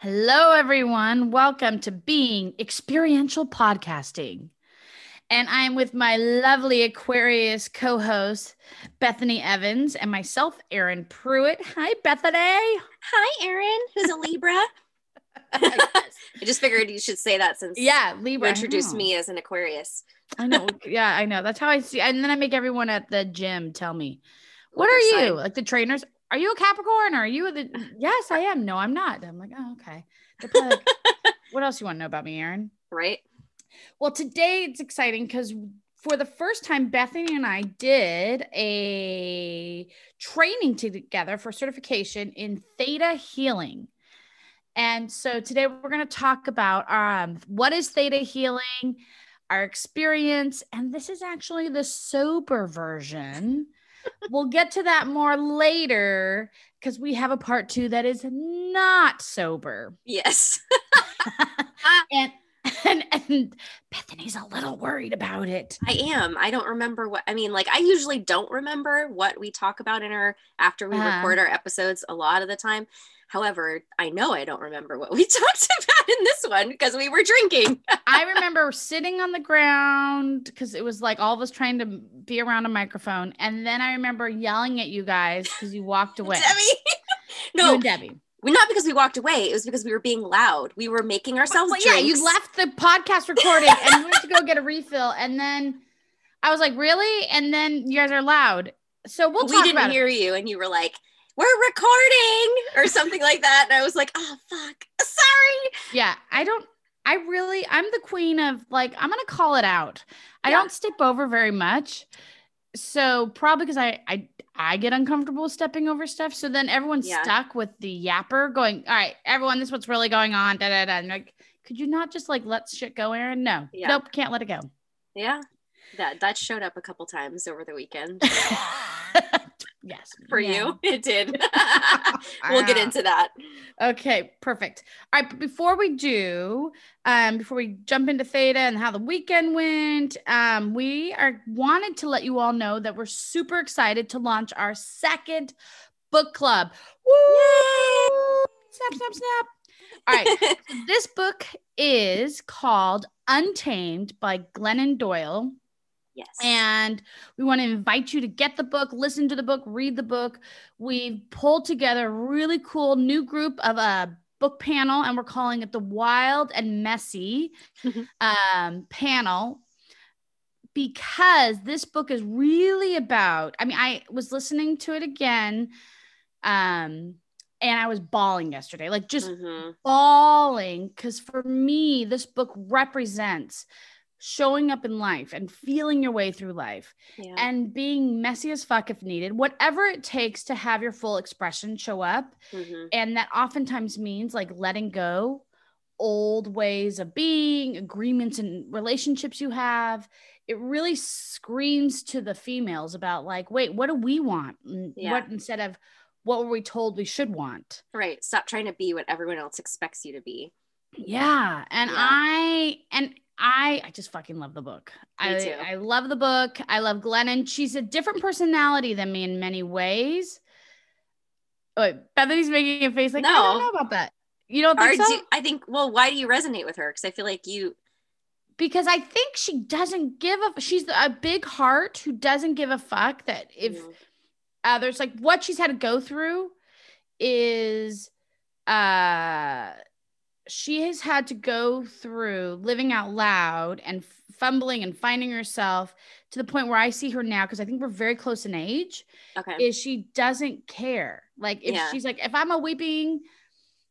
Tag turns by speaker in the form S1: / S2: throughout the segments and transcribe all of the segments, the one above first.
S1: Hello, everyone. Welcome to Being Experiential Podcasting. And I'm with my lovely Aquarius co host, Bethany Evans, and myself, Erin Pruitt. Hi, Bethany.
S2: Hi, Erin, who's a Libra. I just figured you should say that since
S1: Yeah, Libra.
S2: you introduced me as an Aquarius.
S1: I know. Yeah, I know. That's how I see. And then I make everyone at the gym tell me, "What
S2: What
S1: are you?"
S2: sign.
S1: Like the trainers. Are you a Capricorn? Or are you the? yes, I am. No, I'm not. I'm like, oh, okay. Like, what else you want to know about me, Erin?
S2: Right?
S1: Well, today it's exciting because for the first time, Bethany and I did a training together for certification in Theta Healing. And so today we're going to talk about um, what is Theta Healing, our experience, and this is actually the sober version. We'll get to that more later because we have a part two that is not sober.
S2: Yes.
S1: and, and and Bethany's a little worried about it.
S2: I am. I don't remember what I mean, like I usually don't remember what we talk about in our after we
S1: Uh-huh.
S2: record our episodes a lot of the time. However, I know I don't remember what we talked about in this one because we were drinking.
S1: I remember sitting on the ground because it was like all of us trying to be around a microphone, and then I remember yelling at you guys because you walked away.
S2: Debbie.
S1: You
S2: no,
S1: and Debbie.
S2: we not because we walked away. It was because we were being loud. We were making ourselves
S1: Well, yeah, you left the podcast recording and went to go get a refill, and then I was like, "Really?" And then you guys are loud, so we'll
S2: we didn't hear you and you were like we're recording or something like that and i was like oh fuck sorry.
S1: Yeah, I don't. I really, I'm the queen of like, I'm gonna call it out. I
S2: Yeah.
S1: don't step over very much, so probably because I I I get uncomfortable stepping over stuff. So then everyone's
S2: Yeah.
S1: stuck with the yapper going. All right, everyone, this is what's really going on. Da da da. And like, could you not just like let shit go, Erin? No,
S2: Yeah.
S1: nope, can't let it go.
S2: yeah that that showed up a couple times over the weekend
S1: yes,
S2: for
S1: yeah.
S2: you it did we'll get into that
S1: Okay, perfect. All right, but before we do, um, before we jump into Theta and how the weekend went, um, we are wanted to let you all know that we're super excited to launch our second book club. Woo! Snap, snap, snap. All right, this book is called Untamed by Glennon Doyle.
S2: Yes
S1: And we want to invite you to get the book, listen to the book, read the book. We've pulled together a really cool new group of a book panel, and we're calling it the Wild and Messy um, panel because this book is really about. I mean, I was listening to it again, um, and I was bawling yesterday, like just
S2: Mhm.
S1: bawling because for me this book represents showing up in life and feeling your way through life
S2: yeah.
S1: and being messy as fuck if needed. Whatever it takes to have your full expression show up.
S2: Mhm.
S1: and that oftentimes means like letting go old ways of being agreements and relationships you have. It really screams to the females about like wait what do we want?
S2: Yeah.
S1: what instead of what were we told we should want?
S2: Right. Stop trying to be what everyone else expects you to be.
S1: Yeah, and
S2: Yeah.
S1: I and I I just fucking love the book. I
S2: too.
S1: I love the book. I love Glennon. She's a different personality than me in many ways. Oh, wait, Bethany's making a face like I don't know about that. You don't think so?
S2: do, i think well why do you resonate with her because i feel like you
S1: because I think she doesn't give a. She's a big heart who doesn't give a fuck that if
S2: Mhm.
S1: others like what she's had to go through is uh she has had to go through living out loud and fumbling and finding herself to the point where I see her now because I think we're very close in age
S2: okay
S1: is she doesn't care like if
S2: Yeah.
S1: she's like if I'm a weeping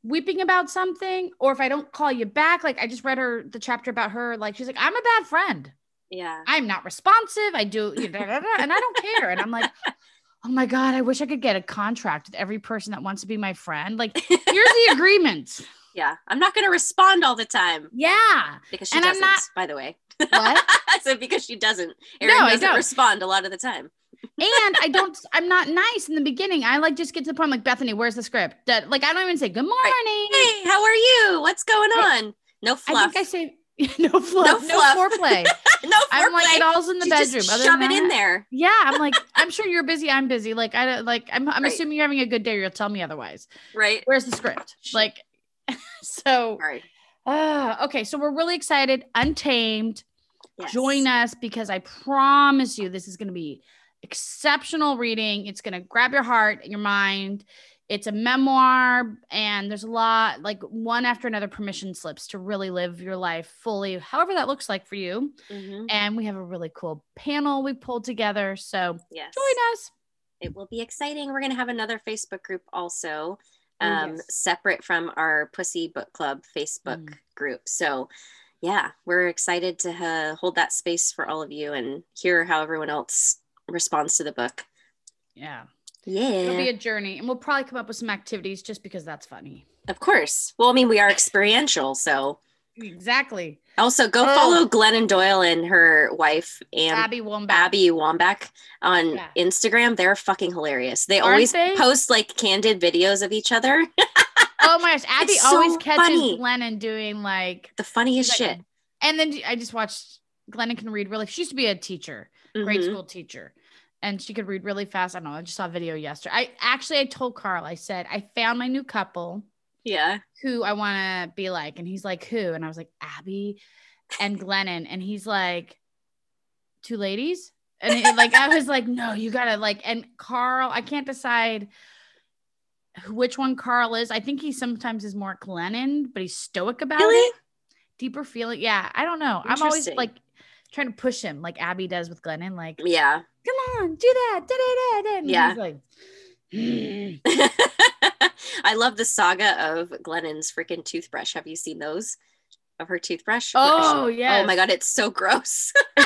S1: weeping about something or if I don't call you back like I just read her the chapter about her like she's like I'm a bad friend
S2: yeah
S1: I'm not responsive. I do, you know, and I don't care. And I'm like, oh my God, I wish I could get a contract with every person that wants to be my friend. Like, here's the agreement.
S2: Yeah i'm not going to respond all the time
S1: Yeah.
S2: because she
S1: And
S2: doesn't
S1: not-
S2: by the way
S1: What?
S2: I said because she doesn't Erin
S1: No, I
S2: doesn't
S1: don't.
S2: respond a lot of the time
S1: And I don't, I'm not nice in the beginning. I like just get to the point like, Bethany, where's the script? That like, I don't even say good morning.
S2: hey how are you what's going on no fluff.
S1: I think I say no fluff, no,
S2: fluff.
S1: no foreplay.
S2: no foreplay.
S1: I'm like, it all's in the bedroom.
S2: just
S1: Other
S2: shove it in there
S1: Yeah, I'm like, I'm sure you're busy. I'm busy. Like, I don't like. I'm, I'm
S2: Right.
S1: assuming you're having a good day. Or you'll tell me otherwise.
S2: right
S1: Where's the script? Like, so,
S2: Sorry.
S1: uh, okay. So we're really excited. Untamed.
S2: Yes.
S1: Join us because I promise you this is going to be exceptional reading. It's going to grab your heart your mind. It's a memoir, and there's a lot like one after another permission slips to really live your life fully, however that looks like for you.
S2: Mhm.
S1: And we have a really cool panel we pulled together. So
S2: Yes.
S1: join us.
S2: It will be exciting. We're going to have another Facebook group also, um,
S1: yes.
S2: separate from our Pussy Book Club Facebook
S1: Mm.
S2: group. So, yeah, we're excited to uh, hold that space for all of you and hear how everyone else responds to the book.
S1: Yeah.
S2: Yeah.
S1: It'll be a journey, and we'll probably come up with some activities just because that's funny.
S2: of course. Well, I mean, we are experiential. So,
S1: Exactly.
S2: also go
S1: Oh.
S2: follow Glennon Doyle and her wife, and
S1: Abby Wombat.
S2: Abby Wambach on
S1: Yeah.
S2: Instagram. They're fucking hilarious. They
S1: Aren't
S2: always
S1: they?
S2: post like candid videos of each other.
S1: Oh my gosh, Abby always catches
S2: funny.
S1: Glennon doing like,
S2: the funniest
S1: like-
S2: shit.
S1: and then I just watched Glennon can read really. She used to be a teacher, grade
S2: Mhm.
S1: school teacher, and she could read really fast. I don't know. I just saw a video yesterday. I actually I told Carl. I said I found my new couple
S2: Yeah.
S1: who I want to be like, and he's like, who? And I was like, Abby and Glennon, and he's like, two ladies. And it, like I was like, no, you gotta like, and Carl, I can't decide which one Carl is. I think he sometimes is more Glennon, but he's stoic about
S2: Really?
S1: it. Deeper feeling. Yeah, I don't know. I'm always like trying to push him, like Abby does with Glennon. Like,
S2: Yeah.
S1: come on, do that. Da, da, da, da. And
S2: Yeah.
S1: He's like, "Mm."
S2: I love the saga of Glennon's freaking toothbrush. Have you seen those? Of her toothbrush?
S1: oh yeah.
S2: Oh my god, it's so gross.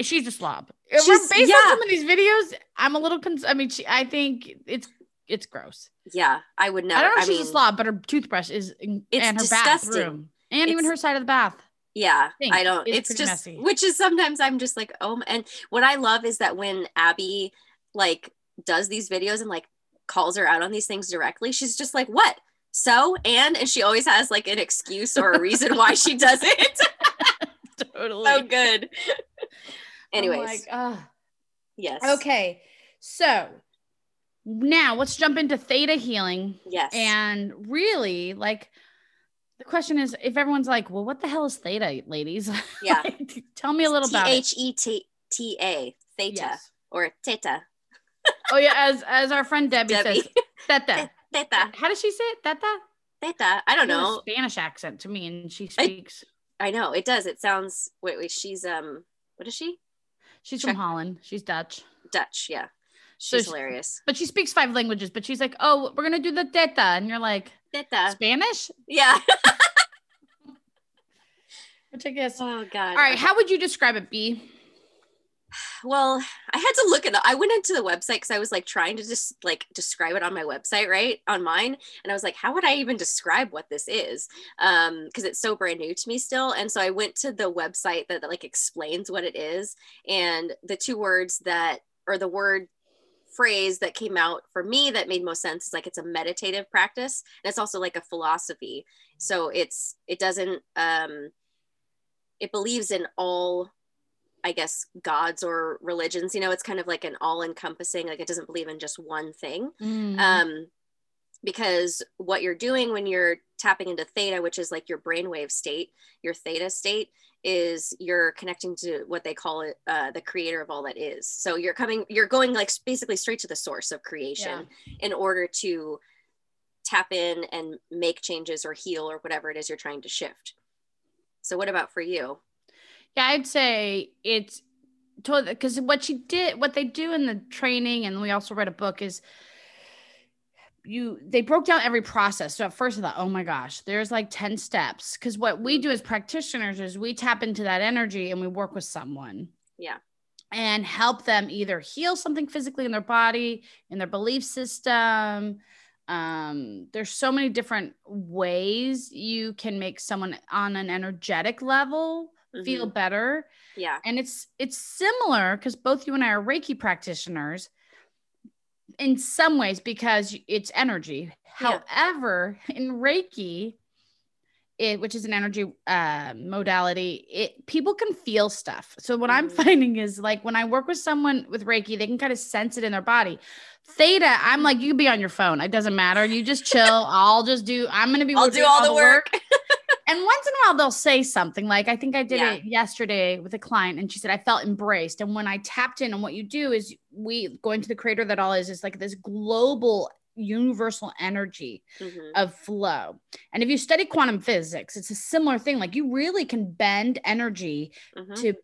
S1: she's a slob.
S2: She's-
S1: Based
S2: yeah.
S1: on some of these videos, I'm a little. Cons- I mean, she, I think it's it's gross.
S2: yeah, I would never.
S1: I don't know
S2: I
S1: if she's
S2: mean,
S1: a slob, but her toothbrush is in,
S2: It's
S1: and her
S2: disgusting.
S1: bathroom, and even her side of the bath.
S2: yeah,
S1: Think
S2: I don't.
S1: it's
S2: It's just,
S1: messy.
S2: which is sometimes I'm just like, oh, and what I love is that when Abby like does these videos and like calls her out on these things directly, she's just like, what? So and and she always has like an excuse or a reason why she does it.
S1: Totally.
S2: so good.
S1: Oh
S2: Anyways,
S1: like, ugh.
S2: yes.
S1: okay. So now let's jump into theta healing.
S2: Yes.
S1: And really, like, the question is if everyone's like, well, what the hell is theta, ladies?
S2: Yeah.
S1: Like, tell me a little
S2: T
S1: about it.
S2: H E T T A theta
S1: Yes.
S2: or theta
S1: Oh, yeah. As as our friend Debbie,
S2: Debbie.
S1: says, theta.
S2: theta
S1: How does she say it? Theta?
S2: theta. I don't
S1: She
S2: know.
S1: Spanish accent to me, and she speaks.
S2: I know it does. It sounds. Wait, wait. She's um. What is she?
S1: she's from Holland. She's Dutch.
S2: Dutch. Yeah.
S1: So
S2: She's
S1: she-
S2: hilarious.
S1: But she speaks five languages, but she's like, oh, we're going to do the theta. And you're like,
S2: Theta.
S1: Spanish?
S2: Yeah.
S1: Which I guess.
S2: Oh God.
S1: All right. How would you describe it, B?
S2: Well, I had to look at I went into the website because I was like trying to just like describe it on my website, right? On mine. And I was like, how would I even describe what this is? Um, because it's so brand new to me still. And so I went to the website that, that like explains what it is. And the two words that or the word phrase that came out for me that made most sense is like it's a meditative practice and it's also like a philosophy so it's it doesn't um it believes in all I guess gods or religions. You know, it's kind of like an all-encompassing. Like it doesn't believe in just one thing.
S1: Mm.
S2: Um, because what you're doing when you're tapping into theta, which is like your brainwave state, your theta state, is you're connecting to what they call it uh, the creator of all that is. So you're coming, you're going like basically straight to the source of creation in order to tap in and make changes or heal or whatever it is you're trying to shift. So, what about for you?
S1: Yeah, I'd say it's totally because what she did, what they do in the training, and we also read a book is you they broke down every process. So at first I thought, oh my gosh, there's like 10 steps. Because what we do as practitioners is we tap into that energy and we work with someone.
S2: Yeah.
S1: And help them either heal something physically in their body, in their belief system. Um, there's so many different ways you can make someone on an energetic level feel
S2: Mhm.
S1: better
S2: Yeah.
S1: and it's it's similar because both you and I are Reiki practitioners in some ways because it's energy.
S2: Yeah.
S1: However, in Reiki, it, which is an energy uh, modality, it people can feel stuff. So what I'm
S2: Mhm.
S1: finding is like when I work with someone with Reiki, they can kind of sense it in their body. Theta, I'm like, you can be on your phone. It doesn't matter. You just chill. I'll just do. I'm gonna be.
S2: I'll do all the work.
S1: and once in a while they'll say something like i think i did
S2: Yeah.
S1: it yesterday with a client and she said i felt embraced and when i tapped in and what you do is we going to the creator that all is is like this global universal energy
S2: Mhm.
S1: of flow and if you study quantum physics it's a similar thing like you really can bend energy
S2: Mhm.
S1: to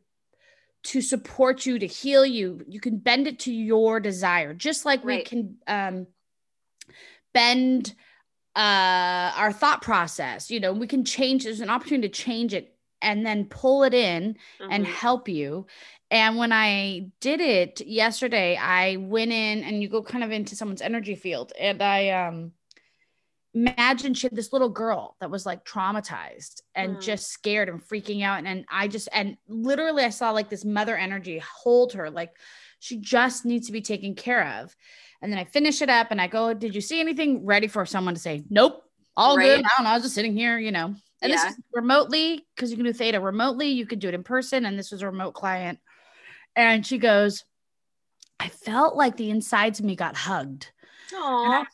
S1: to support you to heal you you can bend it to your desire just like we can um bend uh our thought process you know we can change there's an opportunity to change it and then pull it in and
S2: Mhm.
S1: help you and when i did it yesterday i went in and you go kind of into someone's energy field and i um imagine she had this little girl that was like traumatized and
S2: Mm.
S1: just scared and freaking out and, and i just and literally i saw like this mother energy hold her like she just needs to be taken care of and then i finish it up and i go did you see anything ready for someone to say nope all
S2: Right.
S1: good i don't know i was just sitting here you know and
S2: Yeah.
S1: this is remotely because you can do theta remotely you could do it in person and this was a remote client and she goes i felt like the insides of me got hugged like,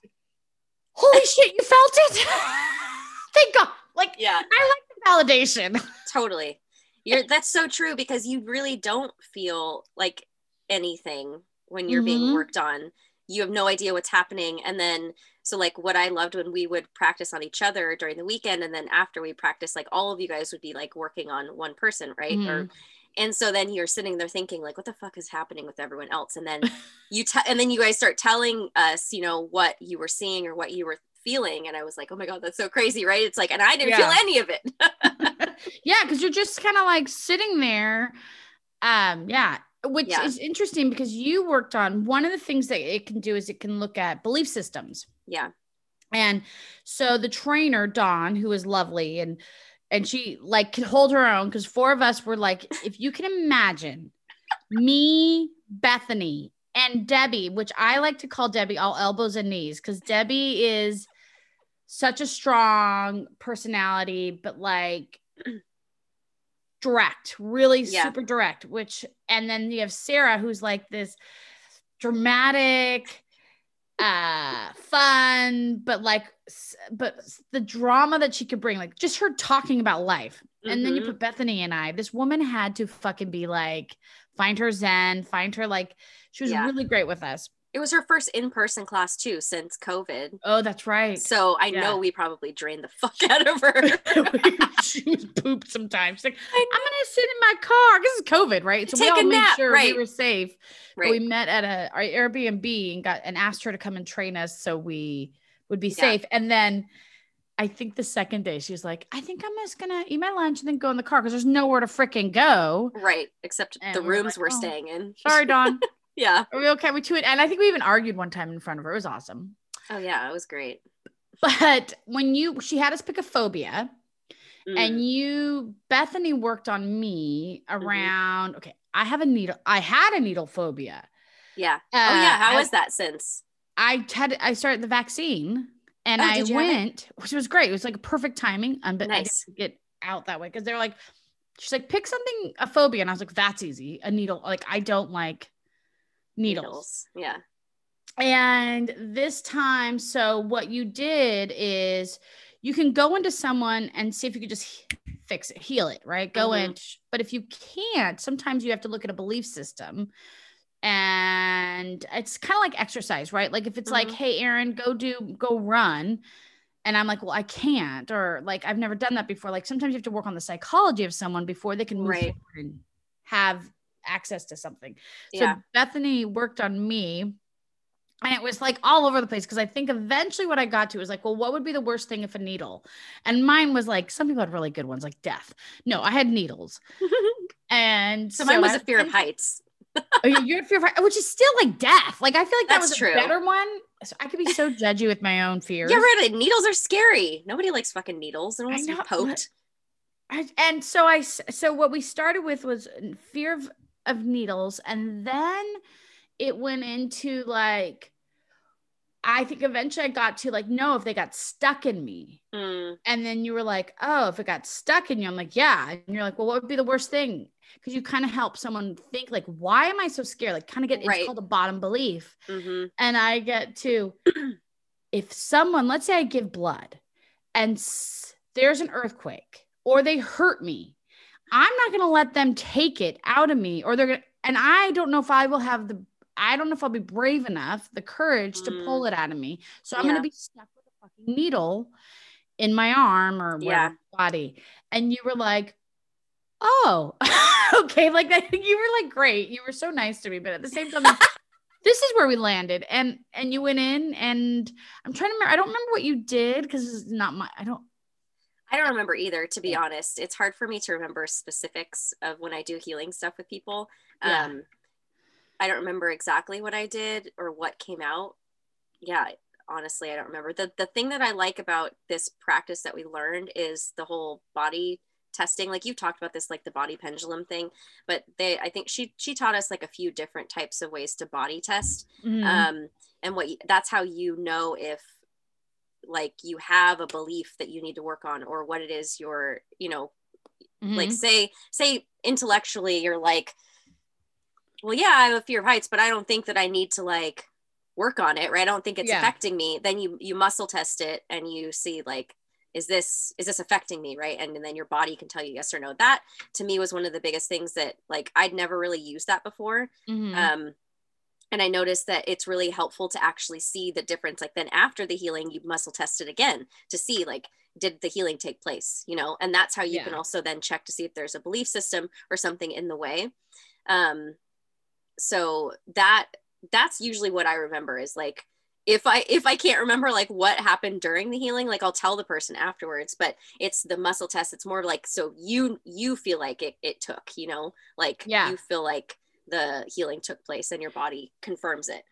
S1: holy shit you felt it thank god like
S2: Yeah,
S1: i like the validation
S2: totally. You're that's so true because you really don't feel like anything when you're being
S1: Mhm.
S2: worked on. You have no idea what's happening. And then so like what I loved when we would practice on each other during the weekend and then after we practice, like all of you guys would be like working on one person, right? Or and so then you're sitting there thinking like what the fuck is happening with everyone else and then you te- and then you guys start telling us you know what you were seeing or what you were feeling and i was like oh my god that's so crazy right it's like and i didn't
S1: Yeah.
S2: feel any of it
S1: yeah because you're just kind of like sitting there um yeah which
S2: Yeah.
S1: is interesting because you worked on one of the things that it can do is it can look at belief systems
S2: yeah
S1: and so the trainer dawn who is lovely and and she like could hold her own because four of us were like if you can imagine me bethany and debbie which i like to call debbie all elbows and knees because debbie is such a strong personality but like direct really
S2: Yeah.
S1: super direct which and then you have sarah who's like this dramatic uh fun but like but the drama that she could bring like just her talking about life and then you
S2: Mhm.
S1: put bethany and i this woman had to fucking be like find her zen find her like she was
S2: Yeah.
S1: really great with us
S2: it was her first in-person class too since covid
S1: oh that's right
S2: so i
S1: Yeah.
S2: know we probably drained the fuck out of her
S1: she was pooped sometimes like i'm gonna sit in my car this is covid right so we
S2: Take
S1: all
S2: a
S1: made
S2: nap,
S1: sure
S2: right.
S1: we were safe
S2: right
S1: we met at a our Airbnb and got and asked her to come and train us so we would be
S2: Yeah.
S1: safe. And then I think the second day she was like, I think I'm just gonna eat my lunch and then go in the car because there's nowhere to freaking go.
S2: right except
S1: And
S2: the
S1: we were
S2: rooms
S1: like,
S2: we're
S1: "Oh,
S2: staying in
S1: Sorry, Dawn.
S2: yeah
S1: Are we okay? We two and I think we even argued one time in front of her. It was awesome.
S2: oh yeah it was great
S1: But when you she had us pick a phobia
S2: Mm.
S1: and you Bethany worked on me
S2: Mm-hmm.
S1: around okay, I have a needle, I had a needle phobia.
S2: yeah
S1: Uh,
S2: oh yeah how
S1: I-
S2: is that since
S1: I had I started the vaccine and
S2: Oh,
S1: I went, which was great. It was like a perfect timing. Um, but
S2: Nice.
S1: I didn't get out that way because they're like, she's like, pick something a phobia, and I was like, that's easy. A needle. Like I don't like needles.
S2: yeah
S1: And this time, so what you did is you can go into someone and see if you could just fix it, heal it, right? Go
S2: Mhm.
S1: in. But if you can't, sometimes you have to look at a belief system. And it's kind of like exercise, right? Like if it's like,
S2: Mhm.
S1: hey, Erin, go do, go run. And I'm like, well, I can't, or like, I've never done that before. Like sometimes you have to work on the psychology of someone before they can move
S2: Right.
S1: and have access to something.
S2: yeah
S1: So Bethany worked on me. And it was like all over the place because I think eventually what I got to was like, well, what would be the worst thing if a needle? And mine was like, some people had really good ones, like death. No, I had needles. And
S2: so mine was
S1: I- oh,
S2: a fear of heights
S1: Oh, you- you fear of height, which is still like death. Like I feel like that
S2: That's
S1: was
S2: true.
S1: a better one. So I could be so judgy with my own fears.
S2: yeah right needles are scary nobody likes fucking needles they don't to be poked
S1: I, and so I so what we started with was fear of, of needles, and then it went into like I think eventually I got to like, no, if they got stuck in me.
S2: Mm,
S1: And then you were like, oh, if it got stuck in you, I'm like, yeah. And you're like, well, what would be the worst thing? Because you kind of help someone think, like, why am I so scared? Like, kind of get
S2: Right.
S1: it's called a bottom belief.
S2: mhm.
S1: And I get to, if someone, let's say I give blood and s- there's an earthquake or they hurt me, I'm not going to let them take it out of me or they're going to, and I don't know if I will have the, I don't know if I'll be brave enough, the courage to
S2: Mm.
S1: pull it out of me. So I'm going to be stuck with a fucking needle in my arm or
S2: Yeah.
S1: body. And you were like, oh, okay. Like that. You were like, great. You were so nice to me. But at the same time, this is where we landed. And, and you went in and I'm trying to remember. I don't remember what you did because it's not my, I don't,
S2: I don't remember either, to be honest. It's hard for me to remember specifics of when I do healing stuff with people.
S1: Yeah.
S2: Um, I don't remember exactly what I did or what came out. Yeah, honestly, I don't remember. The the thing that I like about this practice that we learned is the whole body testing. Like you talked about this, like the body pendulum thing, but they I think she she taught us like a few different types of ways to body test.
S1: Mhm.
S2: um and what that's how you know if like you have a belief that you need to work on or what it is you're you know like
S1: Mhm.
S2: say say intellectually you're like well yeah i have a fear of heights but i don't think that i need to like work on it right i don't think it's
S1: Yeah.
S2: affecting me then you you muscle test it and you see like is this is this affecting me right and, and then your body can tell you yes or no that to me was one of the biggest things that like i'd never really used that before
S1: Mhm.
S2: um and i noticed that it's really helpful to actually see the difference like then after the healing you muscle test it again to see like did the healing take place you know? And that's how you can also then check to see if there's a belief system or something in the way. Um so that that's usually what i remember is like if i if i can't remember like what happened during the healing like i'll tell the person afterwards but it's the muscle test it's more like so you you feel like it, it took you know? Like
S1: Yeah.
S2: you feel like the healing took place and your body confirms it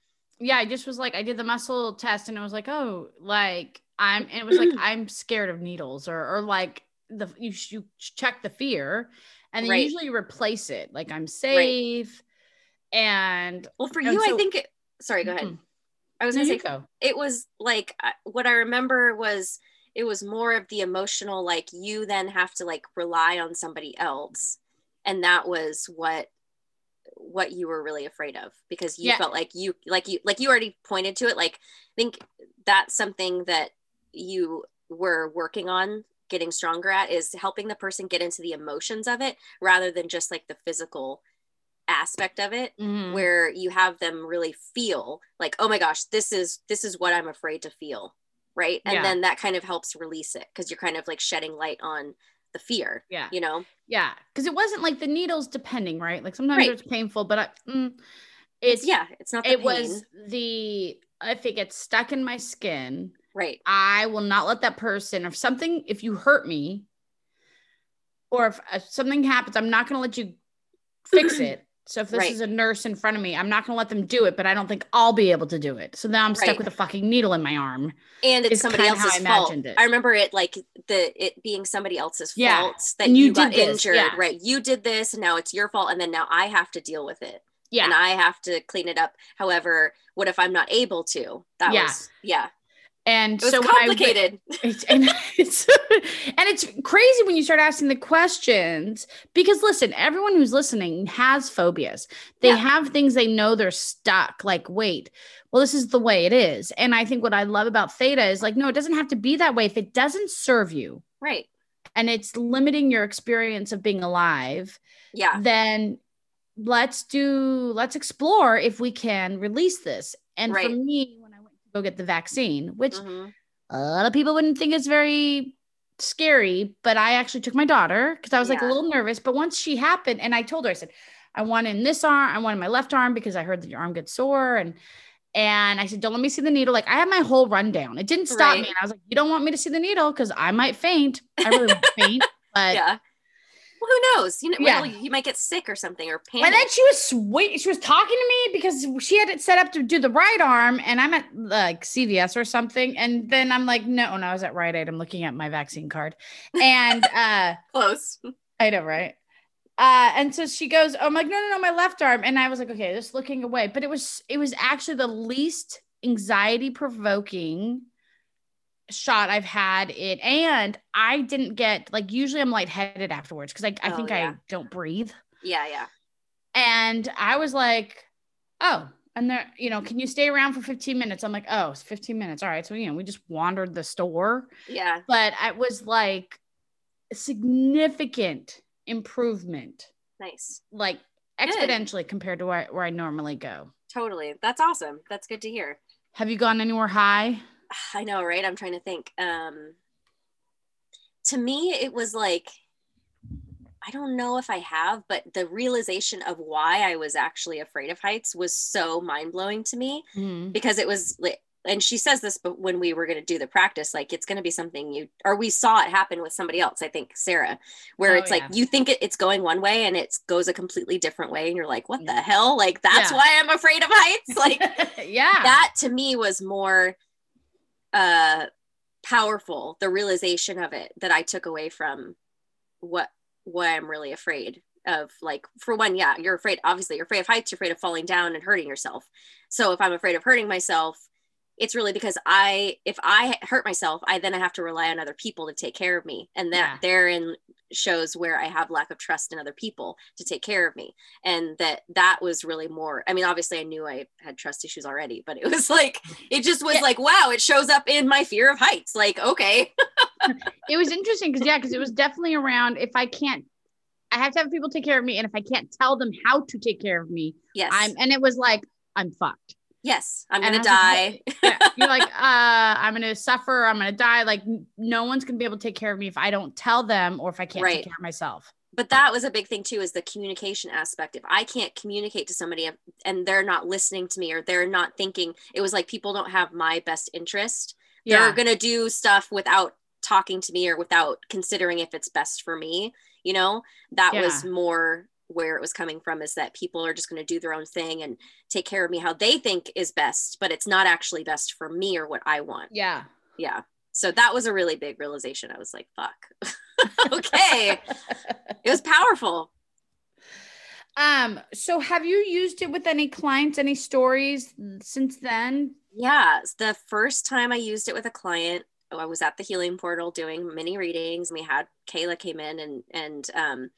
S1: yeah, I just was like, I did the muscle test and it was like, oh, like I'm, and it was like, I'm scared of needles or, or like the, you, you check the fear and then
S2: Right.
S1: usually replace it. Like I'm safe. And
S2: well for
S1: And
S2: you i think it sorry go ahead
S1: Mhm.
S2: i was gonna say
S1: go.
S2: it was like what i remember was it was more of the emotional like you then have to like rely on somebody else and that was what what you were really afraid of because you
S1: Yeah.
S2: felt like you like you like you already pointed to it like i think that's something that you were working on getting stronger at is helping the person get into the emotions of it rather than just like the physical aspect of it
S1: Mhm.
S2: where you have them really feel like oh my gosh this is this is what i'm afraid to feel right and
S1: Yeah.
S2: then that kind of helps release it because you're kind of like shedding light on the fear
S1: yeah.
S2: you know
S1: Yeah. Cause it wasn't like the needles depending, right? Like sometimes
S2: Right.
S1: it's painful, but I, mm,
S2: it's yeah it's not the
S1: it
S2: pain.
S1: was the, if it gets stuck in my skin,
S2: right
S1: I will not let that person, if something, if you hurt me, or if, if something happens, I'm not going to let you fix it. So if this
S2: Right.
S1: is a nurse in front of me, I'm not going to let them do it, but I don't think I'll be able to do it. So now I'm stuck
S2: Right.
S1: with a fucking needle in my arm.
S2: and it's somebody else's
S1: I
S2: fault
S1: it.
S2: i remember it like the it being somebody else's
S1: Yeah.
S2: fault that
S1: And
S2: you,
S1: you
S2: got
S1: did this,
S2: injured
S1: yeah.
S2: right you did this and now it's your fault and then now i have to deal with it
S1: Yeah.
S2: and i have to clean it up however what if i'm not able to that
S1: Yeah.
S2: was yeah
S1: and so when I
S2: complicated
S1: and it's and it's crazy when you start asking the questions because listen, everyone who's listening has phobias. They
S2: Yeah.
S1: have things they know they're stuck. Like, wait, well, this is the way it is. And I think what I love about theta is like, no, it doesn't have to be that way if it doesn't serve you
S2: right
S1: and it's limiting your experience of being alive.
S2: yeah
S1: Then let's do let's explore if we can release this. And for me, go get the vaccine, which
S2: Mhm.
S1: a lot of people wouldn't think is very scary, but I actually took my daughter because I was like a little nervous. But once she happened, and I told her, I said, I want in this arm, I want in my left arm because I heard that your arm gets sore. And and I said, Don't let me see the needle. Like I had my whole rundown. It didn't stop me. And I was like, You don't want me to see the needle because I might faint. I really faint. But
S2: yeah well who knows you know
S1: Yeah.
S2: well, you might get sick or something or panic
S1: and then she was sweet. She was talking to me because she had it set up to do the right arm, and I'm at like CVS or something. And then I'm like, no, no, I was at Rite Aid. I'm looking at my vaccine card, and uh,
S2: close
S1: I know, right? Uh, and so she goes, oh, I'm like, no, no, no, my left arm, and I was like, okay, just looking away. But it was, it was actually the least anxiety provoking shot I've had it. And I didn't get like usually I'm lightheaded afterwards because I, I
S2: Oh,
S1: think
S2: yeah.
S1: I don't breathe.
S2: Yeah, yeah.
S1: And I was like, oh, and there, you know, can you stay around for 15 minutes? I'm like, oh, it's 15 minutes. All right. So, you know, we just wandered the store,
S2: Yeah.
S1: but I was like significant improvement,
S2: Nice.
S1: like
S2: Good.
S1: exponentially compared to where, where I normally go.
S2: Totally. That's awesome. That's good to hear.
S1: Have you gone anywhere high?
S2: I know, right? I'm trying to think. Um to me it was like I don't know if I have, but the realization of why I was actually afraid of heights was so mind-blowing to me
S1: Mhm.
S2: because it was like and she says this but when we were going to do the practice like it's going to be something you or we saw it happen with somebody else i think sarah where
S1: Oh,
S2: it's like you think it, it's going one way and it goes a completely different way and you're like what the hell like that's
S1: Yeah.
S2: why i'm afraid of heights like
S1: yeah.
S2: that to me was more uh powerful the realization of it that i took away from what what i'm really afraid of like for one yeah you're afraid obviously you're afraid of heights you're afraid of falling down and hurting yourself. So if i'm afraid of hurting myself it's really because i if i hurt myself i then i have to rely on other people to take care of me and that
S1: Yeah.
S2: therein shows where i have lack of trust in other people to take care of me and that that was really more i mean obviously i knew i had trust issues already but it was like it just was
S1: Yeah.
S2: like wow it shows up in my fear of heights like okay
S1: it was interesting because yeah, because it was definitely around if I can't, I have to have people take care of me, and if I can't tell them how to take care of me,
S2: yes
S1: I'm. And it was like I'm fucked.
S2: Yes i'm
S1: And
S2: gonna die
S1: Yeah, you're like, uh, I'm gonna suffer. I'm gonna die. Like no one's gonna be able to take care of me if I don't tell them or if I can't
S2: Right.
S1: take care of myself.
S2: but that was a big thing too is the communication aspect if i can't communicate to somebody and they're not listening to me or they're not thinking it was like people don't have my best interest
S1: Yeah,
S2: they're gonna do stuff without talking to me or without considering if it's best for me you know that was more where it was coming from is that people are just going to do their own thing and take care of me how they think is best but it's not actually best for me or what i want
S1: yeah.
S2: yeah so that was a really big realization i was like fuck okay it was powerful
S1: Um. So, have you used it with any clients? Any stories since then?
S2: Yeah, the first time I used it with a client, I was at the healing portal doing mini readings, and we had Kayla came in and and um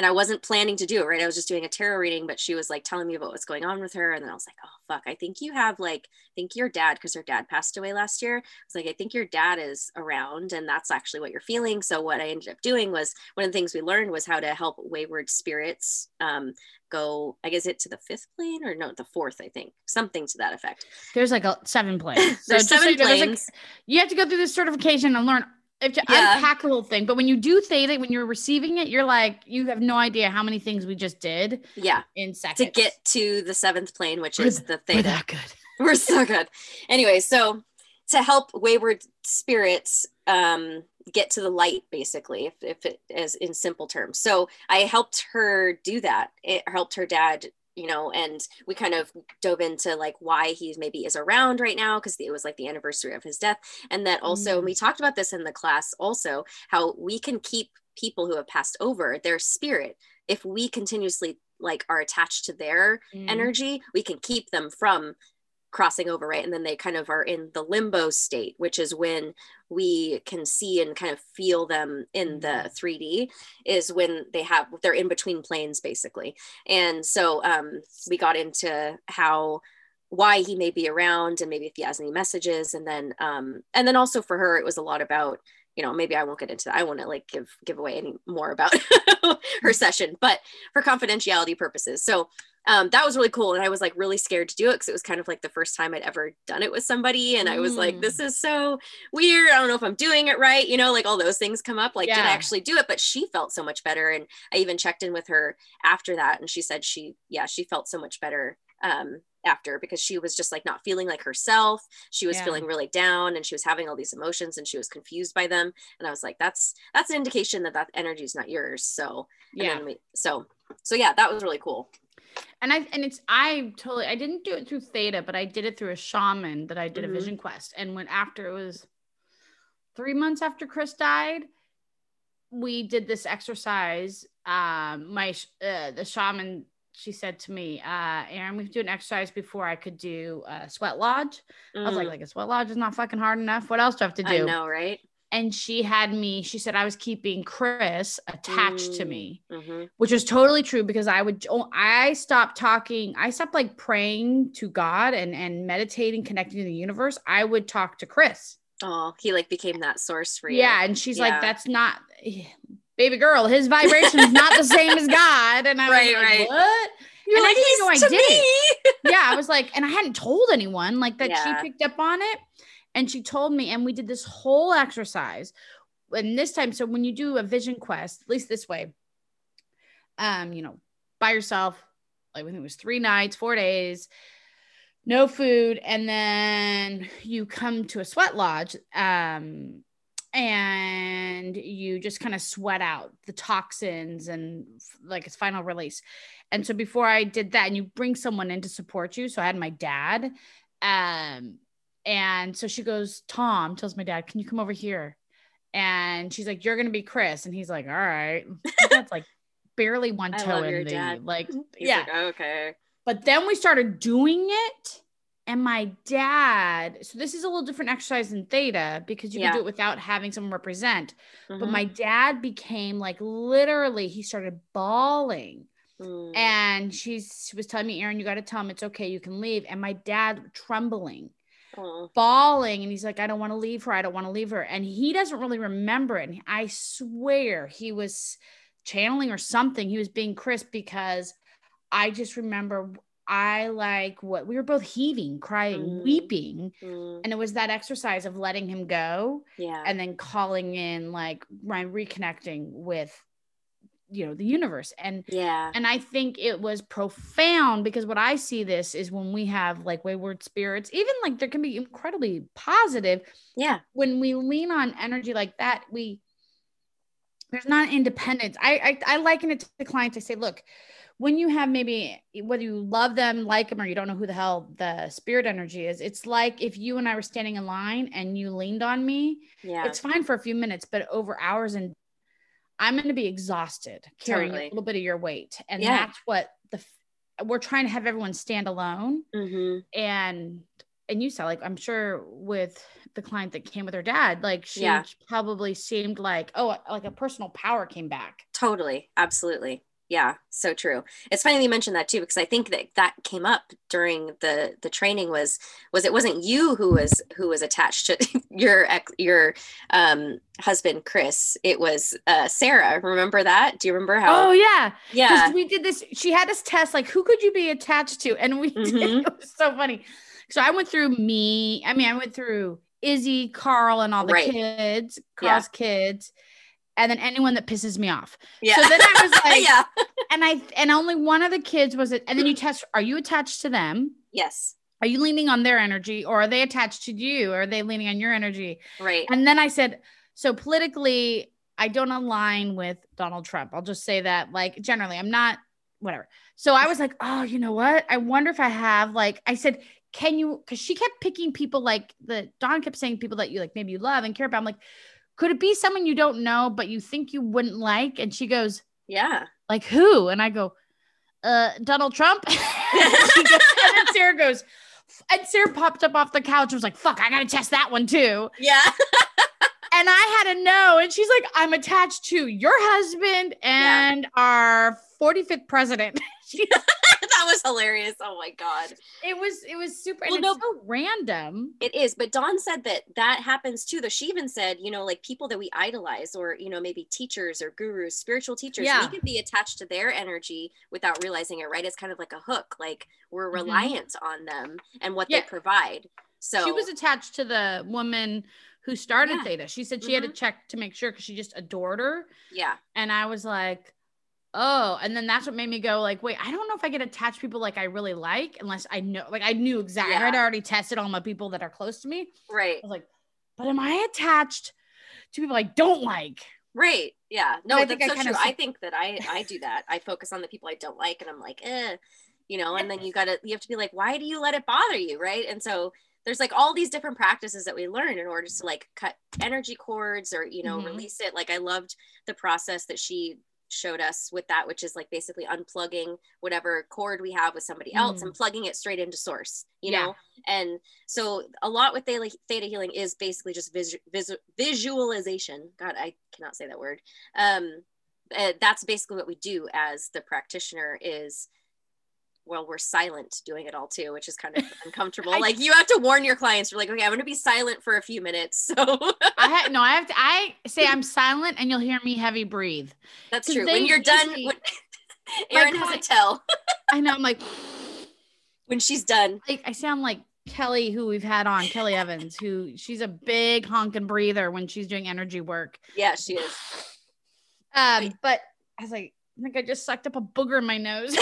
S2: and I wasn't planning to do it, right? I was just doing a tarot reading, but she was like telling me about what's going on with her, and then I was like, oh fuck, I think you have like, I think your dad, because her dad passed away last year. I was like, I think your dad is around, and that's actually what you're feeling. So what I ended up doing was one of the things we learned was how to help wayward spirits um go, I guess it to the fifth plane or no, the fourth, I think, something to that effect.
S1: There's like a seven planes. So
S2: There's
S1: so
S2: seven
S1: you like,
S2: planes.
S1: you have to go through this certification and learn if to
S2: Yeah.
S1: unpack the whole thing. But when you do theta, when you're receiving it, you're like, you have no idea how many things we just did
S2: yeah
S1: in seconds
S2: to get to the seventh plane which
S1: We're
S2: is
S1: th-
S2: the
S1: We're that good.
S2: we're so good anyway so to help wayward spirits um get to the light basically if, if it is in simple terms so i helped her do that it helped her dad you know and we kind of dove into like why he maybe is around right now because it was like the anniversary of his death and that also
S1: Mm.
S2: and we talked about this in the class also how we can keep people who have passed over their spirit if we continuously like are attached to their
S1: Mhm.
S2: energy we can keep them from crossing over right? And then they kind of are in the limbo state which is when we can see and kind of feel them in the 3d is when they have they're in between planes basically. And so um we got into how why he may be around and maybe if he has any messages. And then um and then also for her it was a lot about you know maybe i won't get into that. I want to like give give away any more about her session but for confidentiality purposes. So um, that was really cool and i was like really scared to do it because it was kind of like the first time i'd ever done it with somebody and i was like
S1: Mm.
S2: this is so weird i don't know if i'm doing it right you know like all those things come up like did i actually do it but she felt so much better and i even checked in with her after that and she said she yeah she felt so much better um after because she was just like not feeling like herself she was
S1: Yeah.
S2: feeling really down and she was having all these emotions and she was confused by them and i was like that's that's an indication that that energy is not yours so and
S1: Yeah.
S2: we, so so yeah that was really cool
S1: And I and it's I totally I didn't do it through theta, but I did it through a shaman that I did
S2: Mhm.
S1: a vision quest. And when after it was three months after Chris died, we did this exercise. Um, my uh, the shaman she said to me, uh, Erin, we have to do an exercise before I could do a sweat lodge. Mm. I was like, mm. like a sweat lodge is not fucking hard enough. What else do I have to do? I
S2: know, right?
S1: And she had me, she said I was keeping Chris attached mm. to me, mm-hmm. which was totally true because I would, oh, I stopped talking. I stopped like praying to God and, and meditating, connecting to the universe. I would talk to Chris.
S2: Oh, he like became that source for you.
S1: Yeah. And she's yeah. like, that's not, baby girl, his vibration is not the same as God. And I was right, like, right. what? You're and like, I know I did me. it. yeah, I was like, and I hadn't told anyone like that yeah. she picked up on it. And she told me, and we did this whole exercise. And this time, so when you do a vision quest, at least this way, um, you know, by yourself, like I think it was three nights, four days, no food, and then you come to a sweat lodge. Um, and you just kind of sweat out the toxins and like its final release. And so before I did that, and you bring someone in to support you. So I had my dad. Um, and so she goes, Tom tells my dad, Can you come over here? And she's like, You're gonna be Chris. And he's like, All right. That's like barely one toe in the dad. like, he's yeah. Like,
S2: okay.
S1: But then we started doing it and my dad, so this is a little different exercise in theta because you yeah. can do it without having someone represent. Mm-hmm. But my dad became like literally, he started bawling. Mm. And she's she was telling me, Erin, you got to tell him it's okay, you can leave. And my dad trembling, mm. bawling, and he's like, I don't want to leave her. I don't want to leave her. And he doesn't really remember it. And I swear he was channeling or something. He was being Chris because I just remember I like what we were both heaving, crying, mm. weeping. Mm. And it was that exercise of letting him go.
S2: Yeah.
S1: And then calling in, like, reconnecting with, you know, the universe. And
S2: yeah.
S1: And I think it was profound because what I see this is when we have like wayward spirits, even like there can be incredibly positive.
S2: Yeah.
S1: When we lean on energy like that, we, there's not independence. I, I, I liken it to the clients. I say, look, when you have maybe whether you love them, like them, or you don't know who the hell the spirit energy is, it's like if you and I were standing in line and you leaned on me. Yeah. It's fine for a few minutes, but over hours and I'm going to be exhausted carrying totally. a little bit of your weight. And yeah. that's what the we're trying to have everyone stand alone. Mm-hmm. And and you saw like I'm sure with the client that came with her dad, like she yeah. probably seemed like oh like a personal power came back.
S2: Totally, absolutely yeah so true. It's funny you mentioned that too because i think that that came up during the the training was was it wasn't you who was who was attached to your ex your um husband chris. It was uh sarah. Remember that? Do you remember how
S1: oh yeah.
S2: Yeah.
S1: we did this she had this test like who could you be attached to? And we mm-hmm. did it was so funny. So i went through me i mean i went through izzy carl and all the right. kids carl's yeah. kids and then anyone that pisses me off. Yeah. So then I was like, yeah. And I and only one of the kids was it. And then you test: Are you attached to them?
S2: Yes.
S1: Are you leaning on their energy, or are they attached to you? Or are they leaning on your energy?
S2: Right.
S1: And then I said, so politically, I don't align with Donald Trump. I'll just say that, like, generally, I'm not whatever. So I was like, oh, you know what? I wonder if I have like I said, can you? Because she kept picking people like the Dawn kept saying people that you like maybe you love and care about. I'm like, could it be someone you don't know but you think you wouldn't like and she goes
S2: yeah
S1: like who and i go uh donald trump and, goes, and sarah goes and sarah popped up off the couch and was like fuck i gotta test that one too
S2: yeah
S1: and I had a no. And she's like, I'm attached to your husband and yeah. our 45th president.
S2: That was hilarious. Oh my god.
S1: It was it was super well, no, so random.
S2: It is, but Dawn said that that happens too. Though she even said, you know, like people that we idolize or you know maybe teachers or gurus, spiritual teachers, yeah. we can be attached to their energy without realizing it, right? It's kind of like a hook. Like we're mm-hmm. reliant on them and what yeah. they provide. So
S1: she was attached to the woman who started yeah. Theta. She said she mm-hmm. had to mm-hmm. check to make sure because she just adored her.
S2: Yeah.
S1: And I was like, oh, and then that's what made me go like, wait, I don't know if I get attached people like I really like unless I know, like I knew exactly. Yeah. I'd already tested all my people that are close to me.
S2: Right.
S1: I was like, but am I attached to people I don't like?
S2: Right. Yeah. No, I that's so true. I think that I I do that. I focus on the people I don't like, and I'm like, eh, you know. And then you gotta you have to be like, why do you let it bother you, right? And so there's like all these different practices that we learn in order to like cut energy cords or you know mm-hmm. release it like i loved the process that she showed us with that, which is like basically unplugging whatever cord we have with somebody else
S1: Mm.
S2: and plugging it straight into source, you
S1: Yeah.
S2: know? And so a lot with theta, theta healing is basically just vis, vis, visualization. God, I cannot say that word. Um, uh, that's basically what we do as the practitioner is well we're silent doing it all too which is kind of uncomfortable
S1: I-
S2: like you have to warn your clients you're like okay i'm going to be silent for a few minutes so
S1: I have no, I have to. I say I'm silent, and you'll hear me heavy breathe.
S2: That's true when you're done when, Erin has a tell
S1: I know. I'm like,
S2: when she's done
S1: like I sound like Kelly, who we've had on, Kelly Evans, who she's a big honking breather when she's doing energy work.
S2: yeah she is
S1: Um, but I was like, I think I just sucked up a booger in my nose.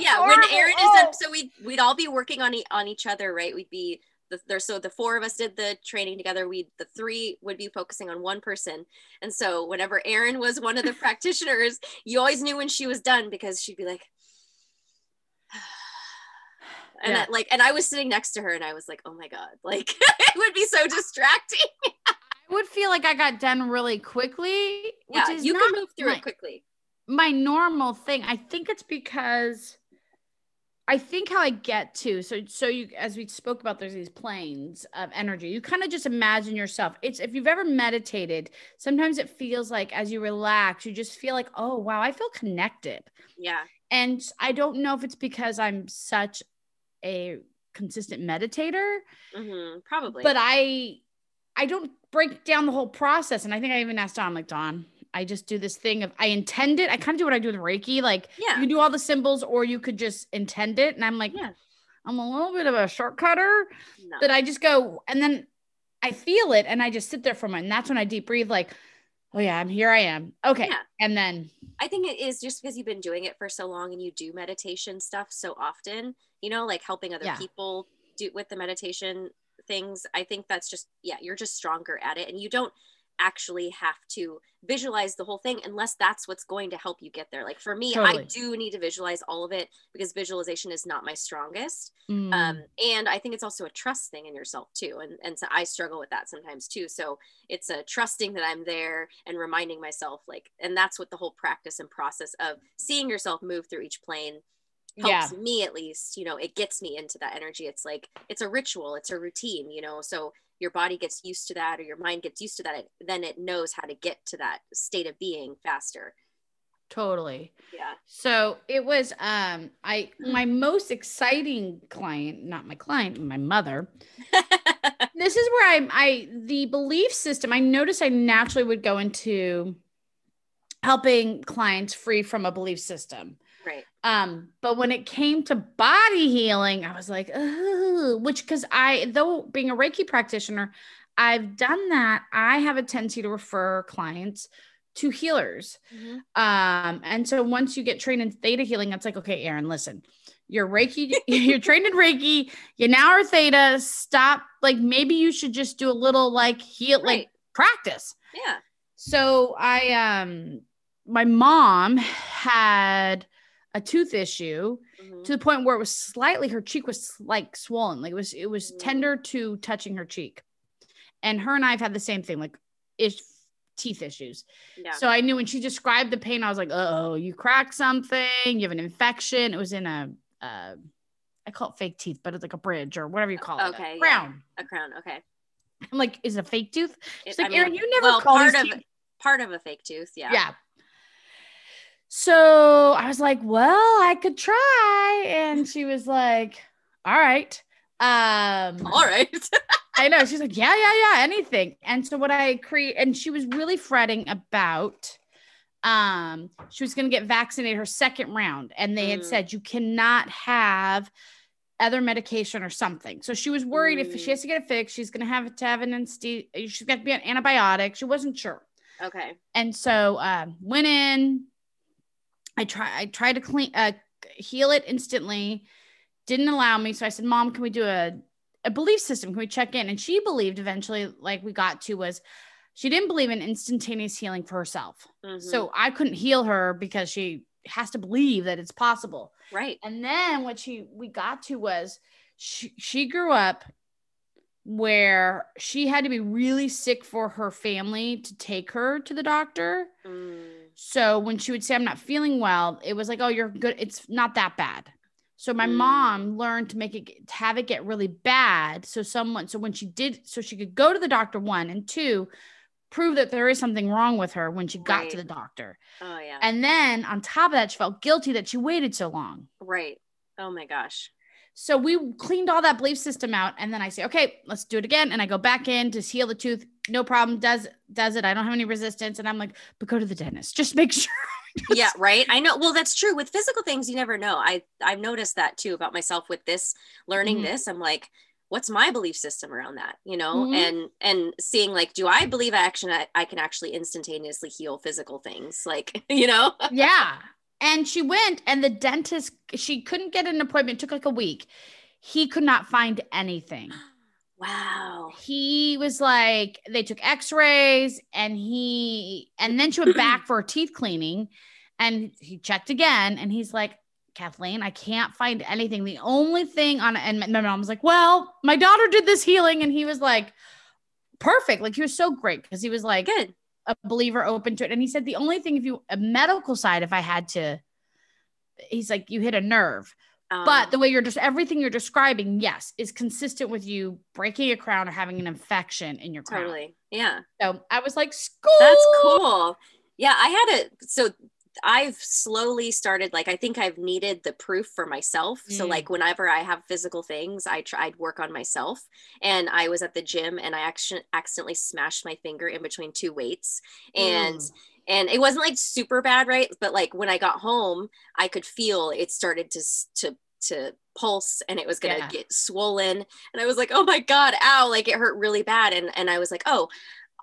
S2: Yeah when. Erin is done so we we'd all be working on e- on each other right we'd be the, there so the four of us did the training together we the three would be focusing on one person and so whenever Erin was one of the practitioners you always knew when she was done because she'd be like and
S1: Yeah.
S2: I, like and I was sitting next to her and I was like oh my god like it would be so distracting
S1: I would feel like I got done really quickly, which
S2: yeah
S1: is
S2: you can move through
S1: my,
S2: it quickly
S1: my normal thing. I think it's because I think how I get to so so you as we spoke about there's these planes of energy. You kind of just imagine yourself. It's if you've ever meditated, sometimes it feels like as you relax, you just feel like, "Oh, wow, I feel connected."
S2: yeah
S1: And I don't know if it's because I'm such a consistent meditator,
S2: hmm probably
S1: but I I don't break down the whole process. And I think I even asked Dawn, like, Dawn, I just do this thing of I intend it. I kind of do what I do with Reiki. Like
S2: yeah
S1: you can do all the symbols or you could just intend it. And I'm like,
S2: Yeah.
S1: I'm a little bit of a shortcutter
S2: no.
S1: that I just go and then I feel it and I just sit there for a moment. And that's when I deep breathe, like, oh yeah, I'm here I am. Okay.
S2: Yeah.
S1: And then
S2: I think it is just because you've been doing it for so long and you do meditation stuff so often, you know, like helping other
S1: Yeah.
S2: people do with the meditation things. I think that's just, yeah, you're just stronger at it. And you don't actually have to visualize the whole thing unless that's what's going to help you get there. Like for me,
S1: Totally.
S2: I do need to visualize all of it because visualization is not my strongest.
S1: mm,
S2: um, and i think it's also a trust thing in yourself too and, and so i struggle with that sometimes too so it's a trusting that i'm there and reminding myself like and that's what the whole practice and process of seeing yourself move through each plane helps me at least you know it gets me into that energy it's like it's a ritual it's a routine you know so your body gets used to that or your mind gets used to that it, then it knows how to get to that state of being faster
S1: totally.
S2: yeah
S1: So it was um I my most exciting client, not my client, my mother. this is where I'm I the belief system, I noticed I naturally would go into helping clients free from a belief system.
S2: Right
S1: Um, but when it came to body healing, I was like, oh, which because I, though being a Reiki practitioner, I've done that. I have a tendency to refer clients to healers. Um, and so once you get trained in theta healing, it's like, okay, Erin, listen, you're Reiki, you're trained in Reiki, you now are theta. Stop. Like maybe you should just do a little like heal,
S2: right
S1: like practice.
S2: yeah
S1: So I um my mom had a tooth issue
S2: Mhm.
S1: to the point where it was slightly her cheek was like swollen. Like it was it was
S2: Mm.
S1: tender to touching her cheek. And her and I've had the same thing, like ish teeth issues.
S2: yeah
S1: So I knew when she described the pain, I was like, oh, you cracked something, you have an infection. It was in a uh I call it fake teeth, but it's like a bridge or whatever you call it.
S2: Okay,
S1: a
S2: yeah.
S1: crown.
S2: a crown okay
S1: I'm like, is it a fake tooth? She's
S2: It-
S1: like,
S2: I mean,
S1: Erin, you never
S2: well, part of
S1: teeth
S2: part of a fake tooth yeah
S1: yeah. So I was like, well, I could try. And she was like, all right. Um,
S2: all right
S1: I know. She's like, yeah, yeah, yeah, anything. And so what I create, and she was really fretting about, um, she was going to get vaccinated her second round. And they had
S2: Mm.
S1: said, you cannot have other medication or something. So she was worried if she
S2: Mm.
S1: has to get it fixed, she's going to have to have an, insti- she's got to be on antibiotic. She wasn't sure
S2: okay
S1: and so um, went in i try i tried to clean uh, heal it instantly. Didn't allow me. So i said mom can we do a, a belief system? Can we check in? And she believed eventually like we got to was she didn't believe in instantaneous healing for herself.
S2: Mhm.
S1: so i couldn't heal her because she has to believe that it's possible.
S2: Right.
S1: And then what she we got to was she she grew up where she had to be really sick for her family to take her to the doctor.
S2: Mm.
S1: So when she would say, I'm not feeling well, it was like, oh, you're good. It's not that bad. So my
S2: Mm.
S1: mom learned to make it to have it get really bad. So someone, so when she did, so she could go to the doctor, one and two, prove that there is something wrong with her when she got to the doctor.
S2: Oh yeah.
S1: And then on top of that, she felt guilty that she waited so long.
S2: right. Oh my gosh.
S1: So we cleaned all that belief system out, and then I say, okay, let's do it again. And I go back in to heal the tooth. No problem. Does does it? I don't have any resistance. And I'm like, but go to the dentist. Just make sure.
S2: yeah right i know well that's true with physical things you never know i i've noticed that too about myself with this learning
S1: Mhm.
S2: this i'm like what's my belief system around that you know
S1: Mhm.
S2: and and seeing like do i believe action I, I can actually instantaneously heal physical things like you know
S1: yeah. And she went, and the dentist, she couldn't get an appointment. It took like a week. He could not find anything.
S2: wow
S1: He was like, they took x rays, and he, and then she went back for a teeth cleaning, and he checked again, and he's like, Kathleen, I can't find anything. The only thing on, and my mom was like, well, my daughter did this healing, and he was like, perfect. Like, he was so great because he was like,
S2: good
S1: a believer open to it. And he said the only thing if you a medical side, if I had to, he's like, you hit a nerve.
S2: Um,
S1: But the way you're just everything you're describing, yes, is consistent with you breaking a crown or having an infection in your crown.
S2: totally yeah
S1: So I was like, school.
S2: That's cool. Yeah, I had a so I've slowly started like I think I've needed the proof for myself. So
S1: Mm.
S2: like whenever I have physical things, I tried work on myself. And I was at the gym and I actually accidentally smashed my finger in between two weights. And
S1: Mm.
S2: and it wasn't like super bad, right? But like when I got home, I could feel it started to to to pulse and it was gonna
S1: Yeah.
S2: get swollen. And I was like, oh my God, ow, like it hurt really bad. And and I was like, oh,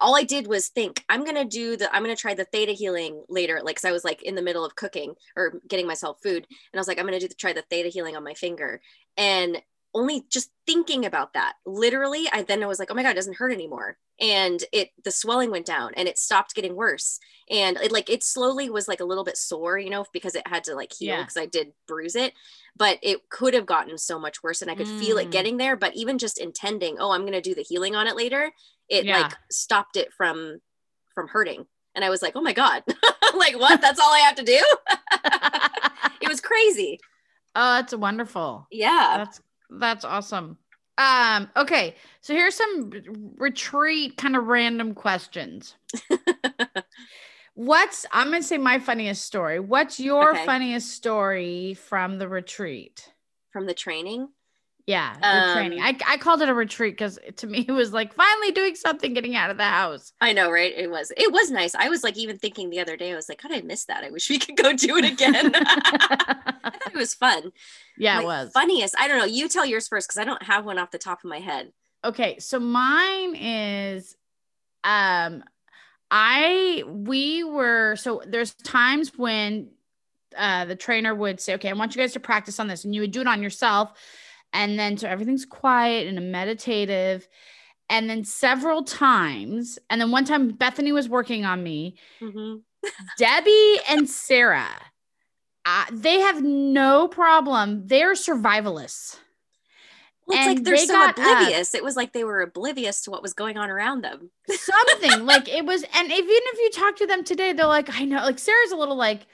S2: all I did was think I'm gonna do the I'm gonna try the theta healing later, like because I was like in the middle of cooking or getting myself food, and I was like I'm gonna do the, try the theta healing on my finger, and only just thinking about that, literally, I then I was like, oh my god, it doesn't hurt anymore, and it the swelling went down and it stopped getting worse, and it like it slowly was like a little bit sore, you know, because it had to like heal
S1: Yeah.
S2: because I did bruise it, but it could have gotten so much worse, and I could feel it
S1: Mm.
S2: getting there, but even just intending, oh, I'm gonna do the healing on it later it
S1: Yeah.
S2: like stopped it from from hurting. And i was like oh my god. Like what? That's all i have to do? It was crazy.
S1: Oh, that's wonderful.
S2: yeah.
S1: That's that's awesome. Um, okay, so here's some retreat kind of random questions. What's I'm gonna say my funniest story. What's your
S2: Okay.
S1: funniest story from the retreat?
S2: from the training
S1: Yeah, the training.
S2: Um,
S1: I, I called it a retreat because to me it was like finally doing something, getting out of the house.
S2: i know right it was it was nice i was like even thinking the other day i was like god i missed that i wish we could go do it again i thought it was fun
S1: yeah, it was.
S2: funniest i don't know you tell yours first because i don't have one off the top of my head
S1: Okay, so mine is um I we were so there's times when uh the trainer would say, "Okay, I want you guys to practice on this." And you would do it on yourself. And then so everything's quiet and meditative. And then several times, and then one time Bethany was working on me,
S2: Mhm.
S1: Debbie and Sarah, uh, they have no problem. They're survivalists.
S2: well, it's
S1: And
S2: like they're
S1: they
S2: so
S1: got,
S2: oblivious it was like they were oblivious to what was going on around them
S1: something like it was and even if you talk to them today they're like i know like sarah's a little like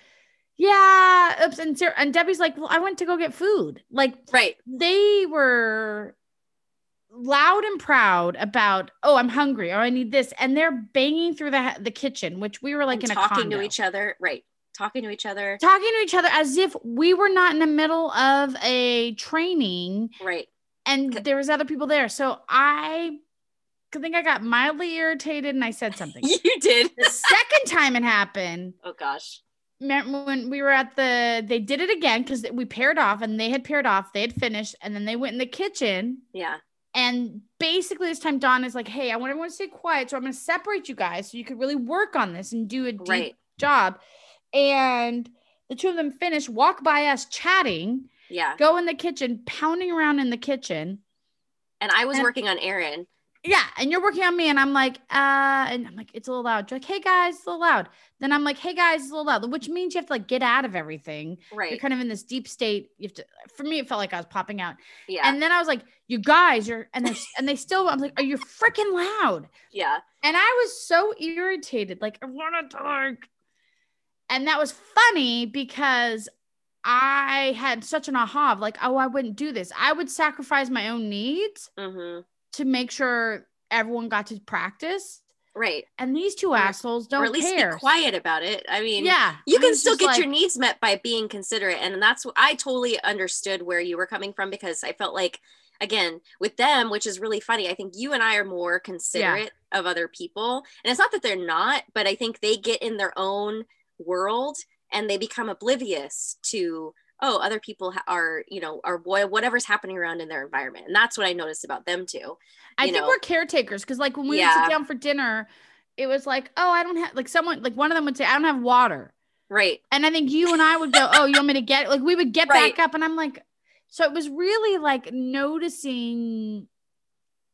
S1: yeah oops and sarah and debbie's like well i went to go get food. Like
S2: right.
S1: they were loud and proud about oh i'm hungry or i need this and they're banging through the the kitchen which we were like
S2: and
S1: in a
S2: talking to each other right talking to each other.
S1: Talking to each other as if we were not in the middle of a training
S2: right.
S1: and there was other people there. So i think i got mildly irritated and i said something.
S2: You did.
S1: The second time it happened
S2: oh gosh
S1: when we were at the they did it again because we paired off and they had paired off they had finished and then they went in the kitchen.
S2: Yeah.
S1: And basically this time Dawn is like hey i want everyone to stay quiet so i'm going to separate you guys so you could really work on this and do a deep
S2: right.
S1: job. And the two of them finish walk by us chatting
S2: yeah.
S1: go in the kitchen pounding around in the kitchen.
S2: And i was
S1: And-
S2: working on erin
S1: yeah and you're working on me and i'm like uh and i'm like it's a little loud. You're like hey guys it's a little loud. Then i'm like hey guys it's a little loud which means you have to like get out of everything.
S2: Right.
S1: you're kind of in this deep state. You have to for me it felt like i was popping out.
S2: Yeah.
S1: And then i was like you guys you're and they and they still i'm like are you freaking loud?
S2: Yeah.
S1: And i was so irritated like i want to talk. And that was funny because I had such an aha of like, oh, I wouldn't do this. I would sacrifice my own needs
S2: hmm
S1: to make sure everyone got to practice.
S2: Right.
S1: And these two
S2: Or-
S1: assholes don't
S2: or at least
S1: care.
S2: be quiet about it. I mean,
S1: Yeah.
S2: you can still get
S1: like-
S2: your needs met by being considerate and that's what i totally understood where you were coming from because i felt like again with them which is really funny i think you and i are more considerate of other people and it's not that they're not but i think they get in their own world and they become oblivious to oh other people are you know are boy whatever's happening around in their environment and that's what i noticed about them too
S1: I think
S2: know.
S1: we're caretakers because, like, when we would
S2: Yeah.
S1: sit down for dinner, it was like, oh, I don't have, like, someone, like, one of them would say, I don't have water.
S2: right
S1: And I think you and I would go, oh, you want me to get it? Like, we would get
S2: Right.
S1: back up. And I'm like, so it was really like noticing.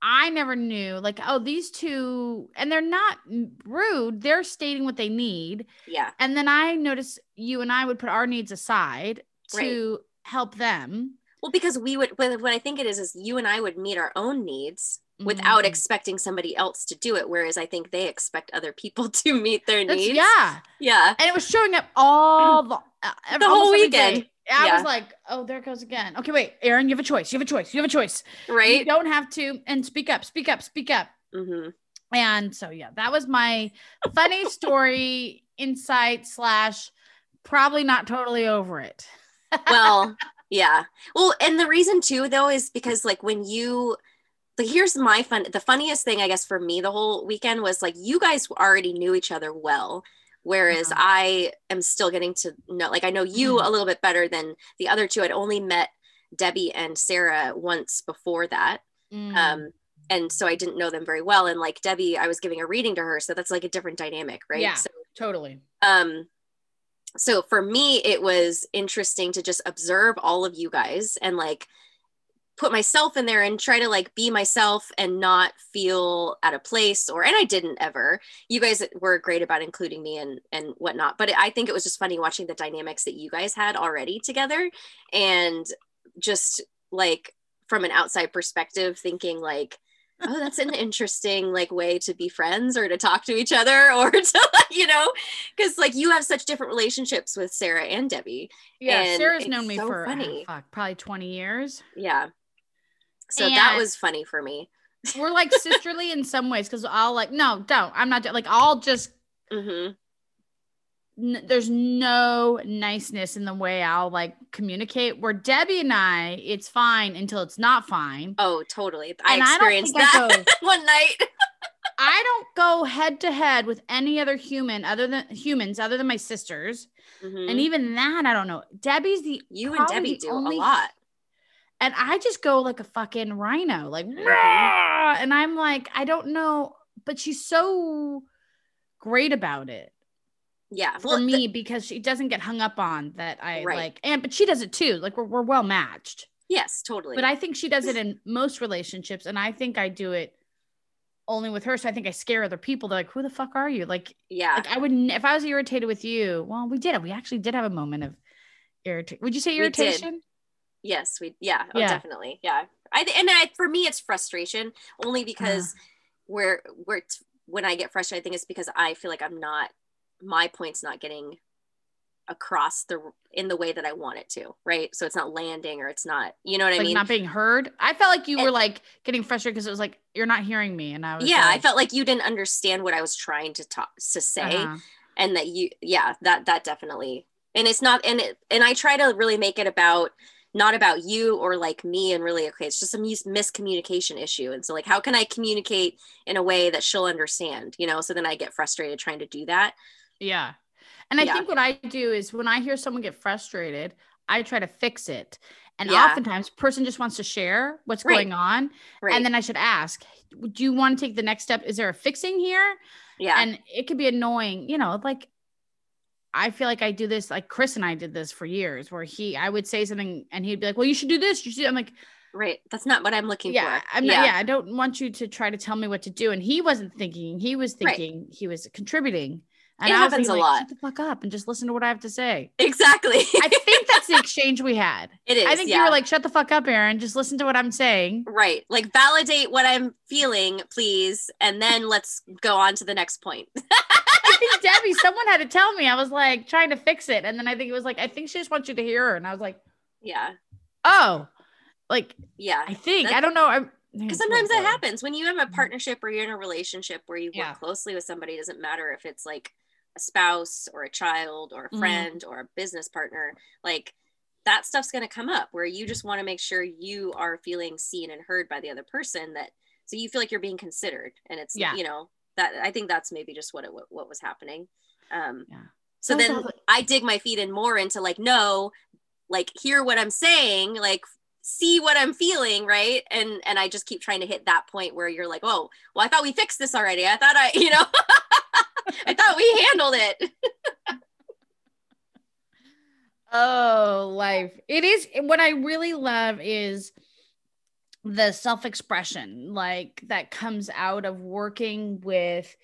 S1: I never knew, like, oh, these two, and they're not rude. They're stating what they need.
S2: yeah
S1: And then I noticed you and I would put our needs aside to help them.
S2: well because we would what i think it is is you and i would meet our own needs without
S1: Mhm.
S2: expecting somebody else to do it whereas i think they expect other people to meet their
S1: That's-
S2: needs
S1: yeah.
S2: yeah
S1: and it was showing up all the, uh,
S2: The whole weekend.
S1: I
S2: Yeah.
S1: was like, oh, there it goes again. Okay, wait, Erin, you have a choice. You have a choice. You have a choice. Right. You
S2: right
S1: don't have to, and speak up, speak up, speak up.
S2: hmm
S1: And so, yeah, that was my funny story, insight slash probably not totally over it.
S2: Well yeah well and the reason too though is because like when you like here's my fun the funniest thing i guess for me the whole weekend was like you guys already knew each other well whereas
S1: Uh-huh.
S2: i am still getting to know like i know you
S1: Mhm.
S2: a little bit better than the other two i'd only met debbie and sarah once before that
S1: Mm.
S2: um and so i didn't know them very well and like debbie i was giving a reading to her so that's like a different dynamic right
S1: Yeah.
S2: so
S1: totally.
S2: um so for me it was interesting to just observe all of you guys and like put myself in there and try to like be myself and not feel out of place or and i didn't ever. You guys were great about including me and and whatnot but i think it was just funny watching the dynamics that you guys had already together and just like from an outside perspective thinking like oh that's an interesting like way to be friends or to talk to each other or to like you know because like you have such different relationships with sarah and debbie
S1: Yeah,
S2: And
S1: Sarah's known me
S2: so
S1: for
S2: funny.
S1: fuck, probably 20 years.
S2: yeah so that was funny for me
S1: We're like sisterly in some ways because I'll like, no, don't. I'm not like, I'll just
S2: hmm
S1: n- there's no niceness in the way I'll like communicate. Where Debbie and I, it's fine until it's not fine.
S2: oh totally i
S1: And
S2: experienced
S1: I
S2: that
S1: go-
S2: one night
S1: I don't go head to head with any other human other than humans other than my sisters.
S2: Mhm.
S1: And even that, I don't know. Debbie's the
S2: you and debbie do
S1: only-
S2: a lot
S1: and I just go like a fucking rhino, like,
S2: Mhm.
S1: "Rah!" and I'm like, I don't know, but she's so great about it.
S2: Yeah
S1: for
S2: well,
S1: me because she doesn't get hung up on that I
S2: Right.
S1: like and but she does it too. Like we're, we're well matched.
S2: yes totally
S1: But I think she does it in most relationships and I think I do it only with her. So I think I scare other people. They're like, who the fuck are you? Like,
S2: yeah
S1: like I wouldn't if I was irritated with you. Well, we did it. We actually did have a moment of irritation. Would you say irritation?
S2: yes we yeah, oh, definitely yeah i and I, for me it's frustration only uh-huh. because where where it's, when i get frustrated i think it's because i feel like i'm not my point's not getting across the in the way that i want it to right? So it's not landing or it's not you know what i mean?
S1: not being heard. I felt like you
S2: And-
S1: were like getting frustrated because it was like you're not hearing me, and I was
S2: yeah i felt like you didn't understand what i was trying to talk to say
S1: uh-huh.
S2: and that you yeah that that definitely and it's not and it and i try to really make it about not about you or like me and really okay it's just a mis- miscommunication issue and so like how can i communicate in a way that she'll understand you know? So then i get frustrated trying to do that
S1: Yeah. And I
S2: Yeah.
S1: think what I do is when I hear someone get frustrated, I try to fix it. And
S2: Yeah.
S1: oftentimes person just wants to share what's
S2: Right.
S1: going on.
S2: right
S1: And then I should ask, do you want to take the next step? Is there a fixing here?
S2: yeah
S1: And it could be annoying, you know, like I feel like I do this, like Chris and I did this for years where he, I would say something and he'd be like, well, you should do this. You should. I'm like,
S2: right that's not what i'm looking
S1: yeah,
S2: for
S1: I'm not, yeah, I don't want you to try to tell me what to do. And he wasn't thinking, he was
S2: Right.
S1: thinking, he was contributing. And
S2: It
S1: I
S2: happens
S1: being
S2: a
S1: like,
S2: lot.
S1: Shut the fuck up and just listen to what I have to say.
S2: exactly
S1: I think that's the exchange we had.
S2: it is
S1: I think
S2: yeah.
S1: you were like, shut the fuck up, Erin. Just listen to what I'm saying.
S2: right like validate what i'm feeling please and then let's go on to the next point
S1: I think Debbie, someone had to tell me. I was like trying to fix it. And then I think it was like, I think she just wants you to hear her. And I was like,
S2: yeah.
S1: Oh, like,
S2: yeah.
S1: I think, I don't know. I'm,
S2: because sometimes that happens when you have a partnership or you're in a relationship where you work
S1: Yeah.
S2: closely with somebody. It doesn't matter if it's like a spouse or a child or a
S1: Mhm.
S2: friend or a business partner. Like that stuff's going to come up where you just want to make sure you are feeling seen and heard by the other person. That so you feel like you're being considered, and it's
S1: Yeah.
S2: you know that I think that's maybe just what it what, what was happening. Um,
S1: Yeah.
S2: So
S1: Those
S2: then
S1: are
S2: I dig my feet in more into like no, like hear what I'm saying, like see what I'm feeling, right? And and I just keep trying to hit that point where you're like, oh, well, I thought we fixed this already. I thought I, you know, I thought we handled it.
S1: Oh, life. It is what I really love is the self-expression like that comes out of working with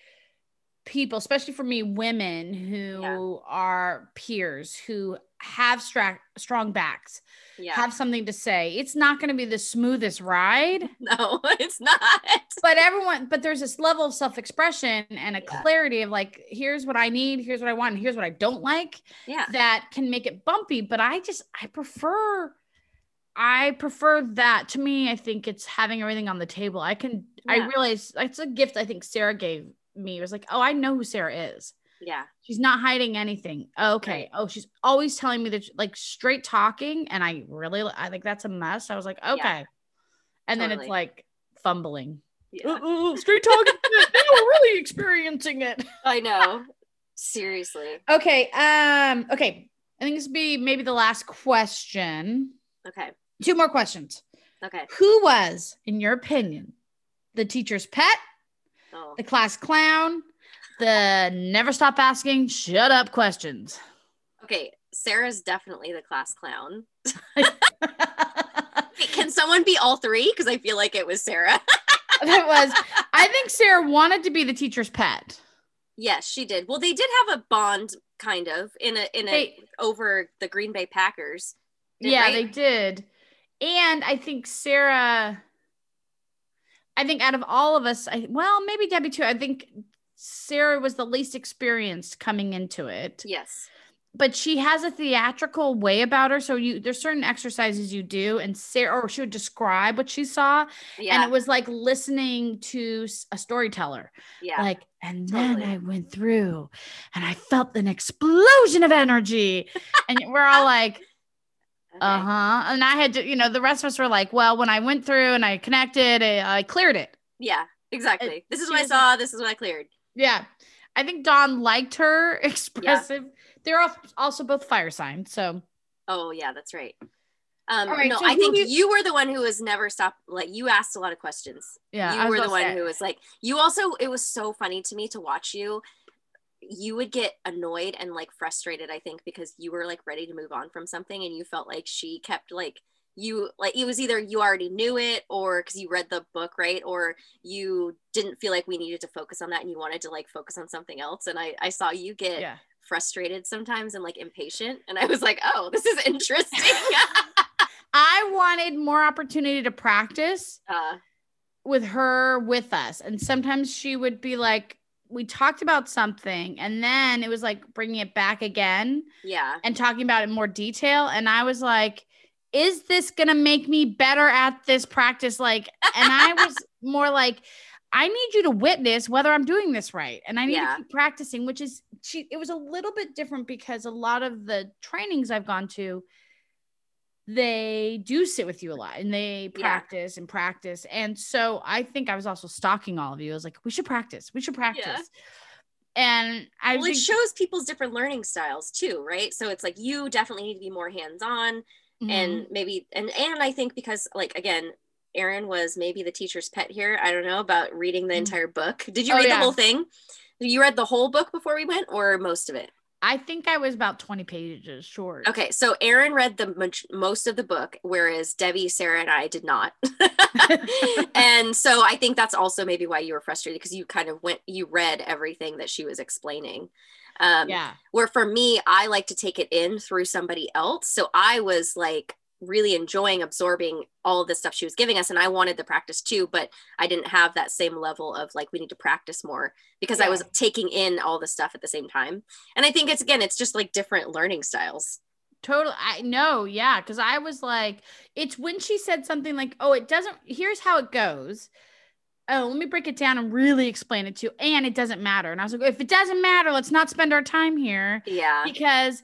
S1: people, especially for me, women who are peers who have stra- strong backs,
S2: Yeah.
S1: have something to say. It's not going to be the smoothest ride,
S2: no, it's not.
S1: but everyone, but there's this level of self-expression and a
S2: Yeah.
S1: clarity of like, here's what I need, here's what I want, and here's what I don't like
S2: Yeah.
S1: that can make it bumpy but i just i prefer i prefer that to me i think it's having everything on the table i can i realize it's a gift i think sarah gave me it was like oh i know who sarah is
S2: Yeah.
S1: she's not hiding anything okay
S2: Right.
S1: oh she's always telling me that like straight talking and i really i think that's a mess i was like okay and then it's like fumbling
S2: Yeah.
S1: "Uh-uh, straight talking they were really experiencing it
S2: I know. Seriously.
S1: okay um okay i think this would be maybe the last question
S2: Okay.
S1: Two more questions.
S2: Okay.
S1: Who was, in your opinion, the teacher's pet,
S2: Oh.
S1: the class clown, the never stop asking, shut up questions?
S2: Okay. Sarah's definitely the class clown. Can someone be all three? Because I feel like it was Sarah.
S1: It was, I think Sarah wanted to be the teacher's pet.
S2: yes, she did. Well, they did have a bond, kind of, in a in a
S1: They-
S2: over the Green Bay Packers. Did-
S1: yeah,
S2: right?
S1: they did. And I think Sarah, I think out of all of us, I well, maybe Debbie too. I think Sarah was the least experienced coming into it.
S2: Yes.
S1: but she has a theatrical way about her. So you there's certain exercises you do, and Sarah or she would describe what she saw,
S2: Yeah.
S1: and it was like listening to a storyteller.
S2: yeah.
S1: Like, and then
S2: Totally.
S1: I went through, and I felt an explosion of energy, and we're all like,
S2: Okay.
S1: uh huh. And I had to, you know, the rest of us were like, well, when I went through and I connected, I, I cleared it.
S2: Yeah. Exactly. This is what I saw. This is what I cleared.
S1: Yeah. I think Dawn liked her expressive. They're al- also both fire signs, so.
S2: Oh yeah, that's right. Um,
S1: right,
S2: no,
S1: so
S2: I think
S1: you-
S2: you were the one who was never stopped. Like you asked a lot of questions.
S1: Yeah,
S2: you were the one who was like. You also. It was so funny to me to watch you. You would get annoyed and like frustrated. I think because you were like ready to move on from something, and you felt like she kept like you like it was either you already knew it or because you read the book right or you didn't feel like we needed to focus on that and you wanted to like focus on something else and i i saw you get
S1: yeah.
S2: frustrated sometimes and like impatient and i was like oh this is interesting
S1: I wanted more opportunity to practice
S2: uh,
S1: with her with us. And sometimes she would be like, we talked about something, and then it was like bringing it back again
S2: yeah
S1: and talking about it in more detail. And I was like, is this going to make me better at this practice? Like, and I was more like, I need you to witness whether I'm doing this right. And I need
S2: Yeah.
S1: to keep practicing, which is she it was a little bit different because a lot of the trainings I've gone to, they do sit with you a lot and they
S2: Yeah.
S1: practice and practice. And so I think I was also stalking all of you. I was like, we should practice. We should practice. And I
S2: well it shows people's different learning styles too right so it's like you definitely need to be more hands-on
S1: Mhm.
S2: and maybe and and i think because like again Erin was maybe the teacher's pet here. I don't know about reading the
S1: Mm.
S2: entire book. Did you
S1: Oh,
S2: read
S1: yeah.
S2: the whole thing? You read the whole book before we went, or most of it?
S1: I think I was about 20 pages short.
S2: Okay, so Erin read the maj- most of the book, whereas Debbie, Sarah, and I did not. and so I think that's also maybe why you were frustrated because you kind of went, you read everything that she was explaining. Um,
S1: Yeah.
S2: Where for me, I like to take it in through somebody else. So I was like really enjoying absorbing all of the stuff she was giving us and i wanted the practice too but i didn't have that same level of like we need to practice more because yeah. i was taking in all the stuff at the same time and i think it's again it's just like different learning styles
S1: Totally. I know. Yeah. Cause I was like, it's when she said something like, oh, it doesn't, here's how it goes. Oh, let me break it down and really explain it to you. And it doesn't matter. And I was like, if it doesn't matter, let's not spend our time here.
S2: Yeah.
S1: Because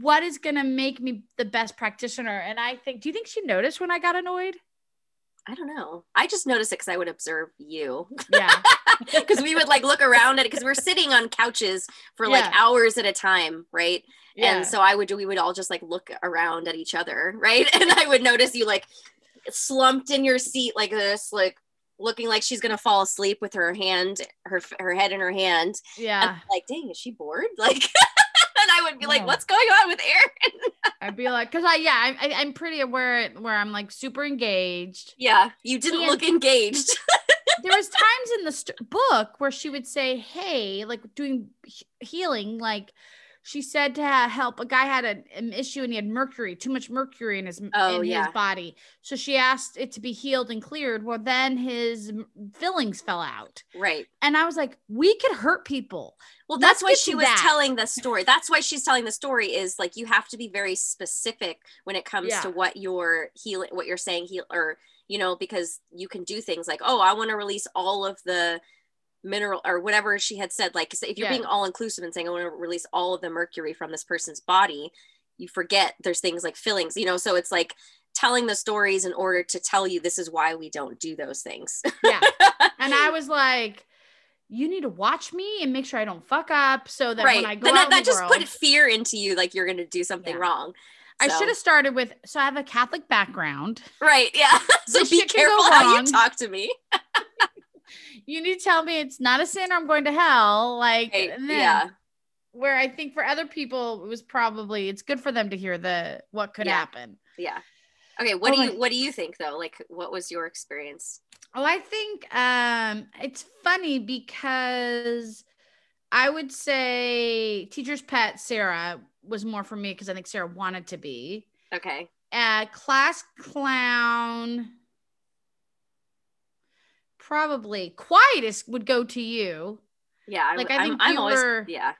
S1: what is going to make me the best practitioner? And I think, do you think she noticed when I got annoyed?
S2: I don't know. I just noticed it because I would observe you.
S1: Yeah.
S2: Because we would like look around at it because we're sitting on couches for like hours at a time, right? Yeah. And so I would do, we would all just like look around at each other, right? And I would notice you like slumped in your seat like this, like looking like she's gonna fall asleep with her hand, her her head in her hand.
S1: Yeah.
S2: like, dang, is she bored? Like, and I would be like, what's going on with Erin?
S1: I'd be like, cause I yeah, I, I'm pretty aware where I'm like super engaged.
S2: Yeah, you didn't and look engaged.
S1: there was times in the st- book where she would say, "Hey, like doing healing, like." She said to help a guy had a, an issue and he had mercury too much mercury in his oh, in yeah. his body so she asked it to be healed and cleared well then his fillings fell out
S2: right
S1: and i was like we could hurt people
S2: well that's Let's why she was that. telling the story that's why she's telling the story is like you have to be very specific when it comes yeah. to what you're healing what you're saying heal or you know because you can do things like oh i want to release all of the mineral or whatever she had said like if you're yeah. being all inclusive and saying i want to release all of the mercury from this person's body you forget there's things like fillings you know so it's like telling the stories in order to tell you this is why we don't do those things
S1: yeah and i was like you need to watch me and make sure i don't fuck up so that right. when i go
S2: that,
S1: that
S2: just
S1: world,
S2: put fear into you like you're gonna do something yeah. wrong
S1: I should have started with so I have a Catholic background.
S2: Right. Yeah. so be careful how you talk to me
S1: you need to tell me it's not a sin or I'm going to hell. Like,
S2: right. yeah.
S1: Where I think for other people, it was probably it's good for them to hear the what could
S2: yeah.
S1: happen.
S2: Yeah. Okay. What oh, do you What do you think though? Like, what was your experience?
S1: Oh, I think um it's funny because I would say teacher's pet Sarah was more for me because I think Sarah wanted to be.
S2: Okay.
S1: Uh, class clown probably quietest would go to you.
S2: Yeah,
S1: like I think I'm, I'm were.
S2: Always, yeah,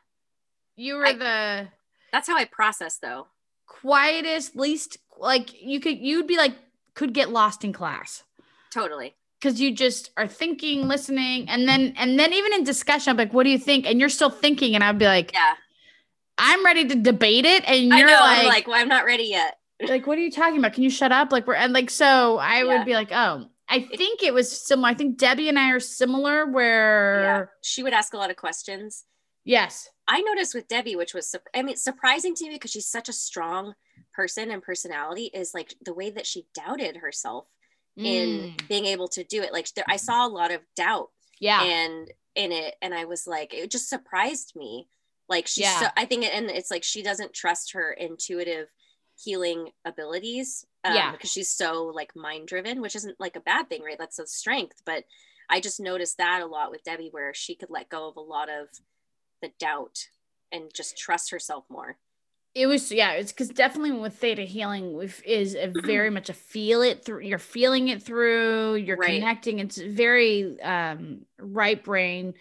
S1: you were I, the.
S2: That's how I process though.
S1: Quietest, least like you could. You'd be like could get lost in class.
S2: Totally.
S1: Because you just are thinking, listening, and then and then even in discussion, I'm like, "What do you think?" And you're still thinking, and I'd be like,
S2: "Yeah,
S1: I'm ready to debate it," and you're know, like,
S2: I'm like, "Well, I'm not ready yet."
S1: like, what are you talking about? Can you shut up? Like, we're and like, so I yeah. would be like, "Oh, I think it was similar. I think Debbie and I are similar where yeah,
S2: she would ask a lot of questions.
S1: Yes.
S2: I noticed with Debbie, which was, I mean, surprising to me because she's such a strong person and personality, is like the way that she doubted herself mm. in being able to do it. Like there, I saw a lot of doubt.
S1: Yeah.
S2: And in it, and I was like, it just surprised me. Like she's, yeah. so, I think, and it's like she doesn't trust her intuitive healing abilities um, yeah because she's so like mind driven which isn't like a bad thing right that's a strength but i just noticed that a lot with debbie where she could let go of a lot of the doubt and just trust herself more
S1: it was yeah it's because definitely with theta healing we is a very much a feel it through you're feeling it through you're right. connecting it's very um right brain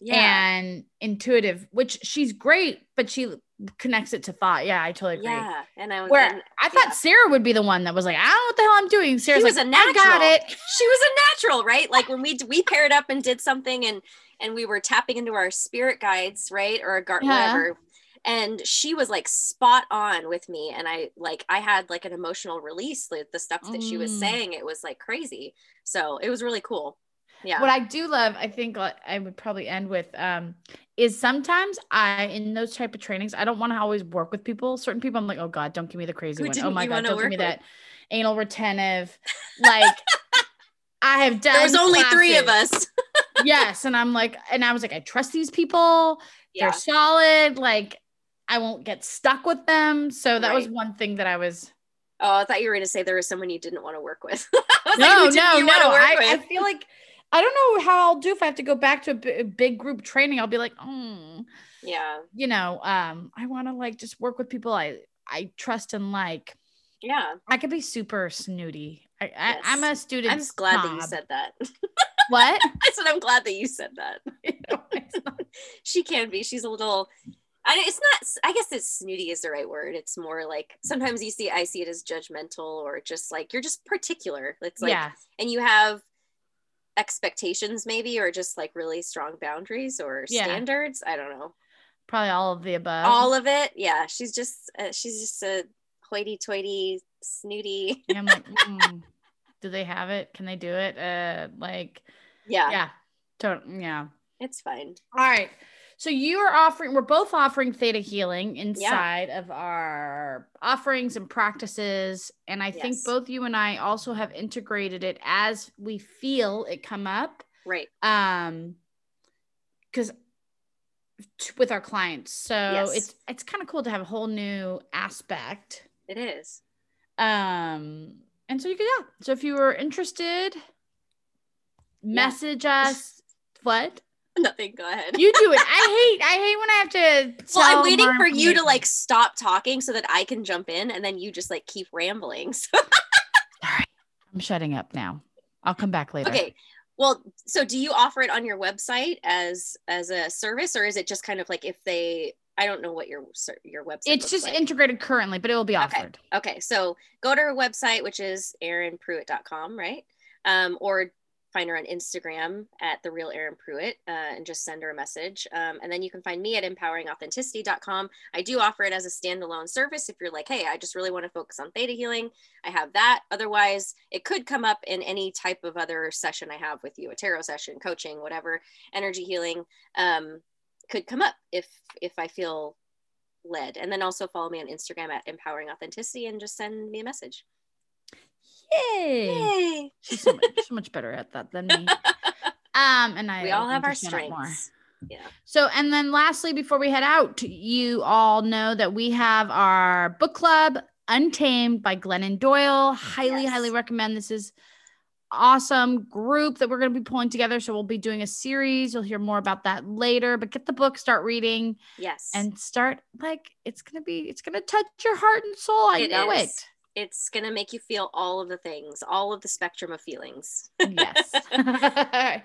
S1: yeah. and intuitive which she's great but she connects it to thought. Yeah, I totally agree.
S2: Yeah, and I was
S1: where
S2: and,
S1: I thought
S2: yeah.
S1: Sarah would be the one that was like, I don't know what the hell I'm doing. Sarah's was like, a natural. I got it.
S2: She was a natural, right? Like when we we paired up and did something, and and we were tapping into our spirit guides, right, or a guard, yeah. whatever. And she was like spot on with me, and I like I had like an emotional release. Like the stuff that mm. she was mm. saying, it was like crazy. So it was really cool yeah
S1: what i do love i think i would probably end with um is sometimes I in those type of trainings, I don't want to always work with people. Certain people, I'm like, oh God, don't give me the crazy Who one. Oh my God, don't give me with? that anal retentive. Like I have done.
S2: There's only classes. three of us.
S1: yes. And I'm like, and I was like, I trust these people. Yeah. They're solid. Like I won't get stuck with them. So that right. was one thing that I was.
S2: Oh, I thought you were going to say there was someone you didn't want to work with.
S1: no, like, no, no. I, I feel like I don't know how I'll do if I have to go back to a, b- big group training. I'll be like, oh,
S2: yeah,
S1: you know, um, I want to like just work with people I I trust and like.
S2: Yeah.
S1: I could be super snooty. I,
S2: Yes.
S1: I, I'm a student.
S2: I'm glad that you said that.
S1: what?
S2: I said I'm glad that you said that.
S1: No, not.
S2: She can be. She's a little. I, it's not. I guess it's snooty is the right word. It's more like sometimes you see. I see it as judgmental or just like you're just particular. It's like
S1: yeah.
S2: and you have expectations maybe or just like really strong boundaries or
S1: Yeah.
S2: standards. I don't know.
S1: Probably all of the above.
S2: All of it. Yeah. She's just. Uh, she's just a hoity-toity, snooty.
S1: And I'm like, mm, do they have it? Can they do it? Uh, like,
S2: Yeah.
S1: yeah, tot- yeah.
S2: It's fine.
S1: All right. So you are offering, we're both offering theta healing inside of our offerings and practices. And I think both you and I also have integrated it as we feel it come up.
S2: Right.
S1: Um, because with our clients. So
S2: Yes.
S1: it's it's kind of cool to have a whole new aspect.
S2: It is.
S1: Um, and so you could, yeah. So if you were interested, message us. What?
S2: Nothing. Go ahead.
S1: You do it. I hate. I hate when I have to.
S2: well, I'm waiting for you to like stop talking so that I can jump in, and then you just like keep rambling. So-
S1: Sorry, I'm shutting up now. I'll come back later.
S2: okay. Well, so do you offer it on your website as as a service, or is it just kind of like if they? I don't know what your your website.
S1: It's just
S2: like.
S1: integrated currently, but it will be
S2: Okay.
S1: offered.
S2: Okay, so go to her website, which is erinpruitt.com, right? Um, or find her on Instagram at the real Erin Pruitt uh, and just send her a message. Um, and then you can find me at empoweringauthenticity.com. I do offer it as a standalone service if you're like, hey, I just really want to focus on theta healing. I have that. Otherwise, it could come up in any type of other session I have with you, a tarot session, coaching, whatever, energy healing. Um, could come up if if I feel led. And then also follow me on Instagram at empowering authenticity and just send me a message.
S1: Yay!
S2: Yay!
S1: She's so much, so much better at that than me. Um, and I
S2: we all have our strengths. Yeah.
S1: So, and then lastly, before we head out, you all know that we have our book club, Untamed by Glennon Doyle. Highly,
S2: Yes.
S1: highly recommend. This is awesome group that we're going to be pulling together. So we'll be doing a series. You'll hear more about that later. But get the book, start reading,
S2: Yes.
S1: and start like it's gonna be. It's gonna touch your heart and soul. I
S2: It
S1: know
S2: is. It's gonna make you feel all of the things, all of the spectrum of feelings.
S1: Yes. All right.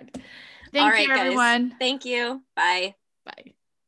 S1: Thank
S2: All right,
S1: you,
S2: guys.
S1: everyone.
S2: Thank you. Bye.
S1: Bye.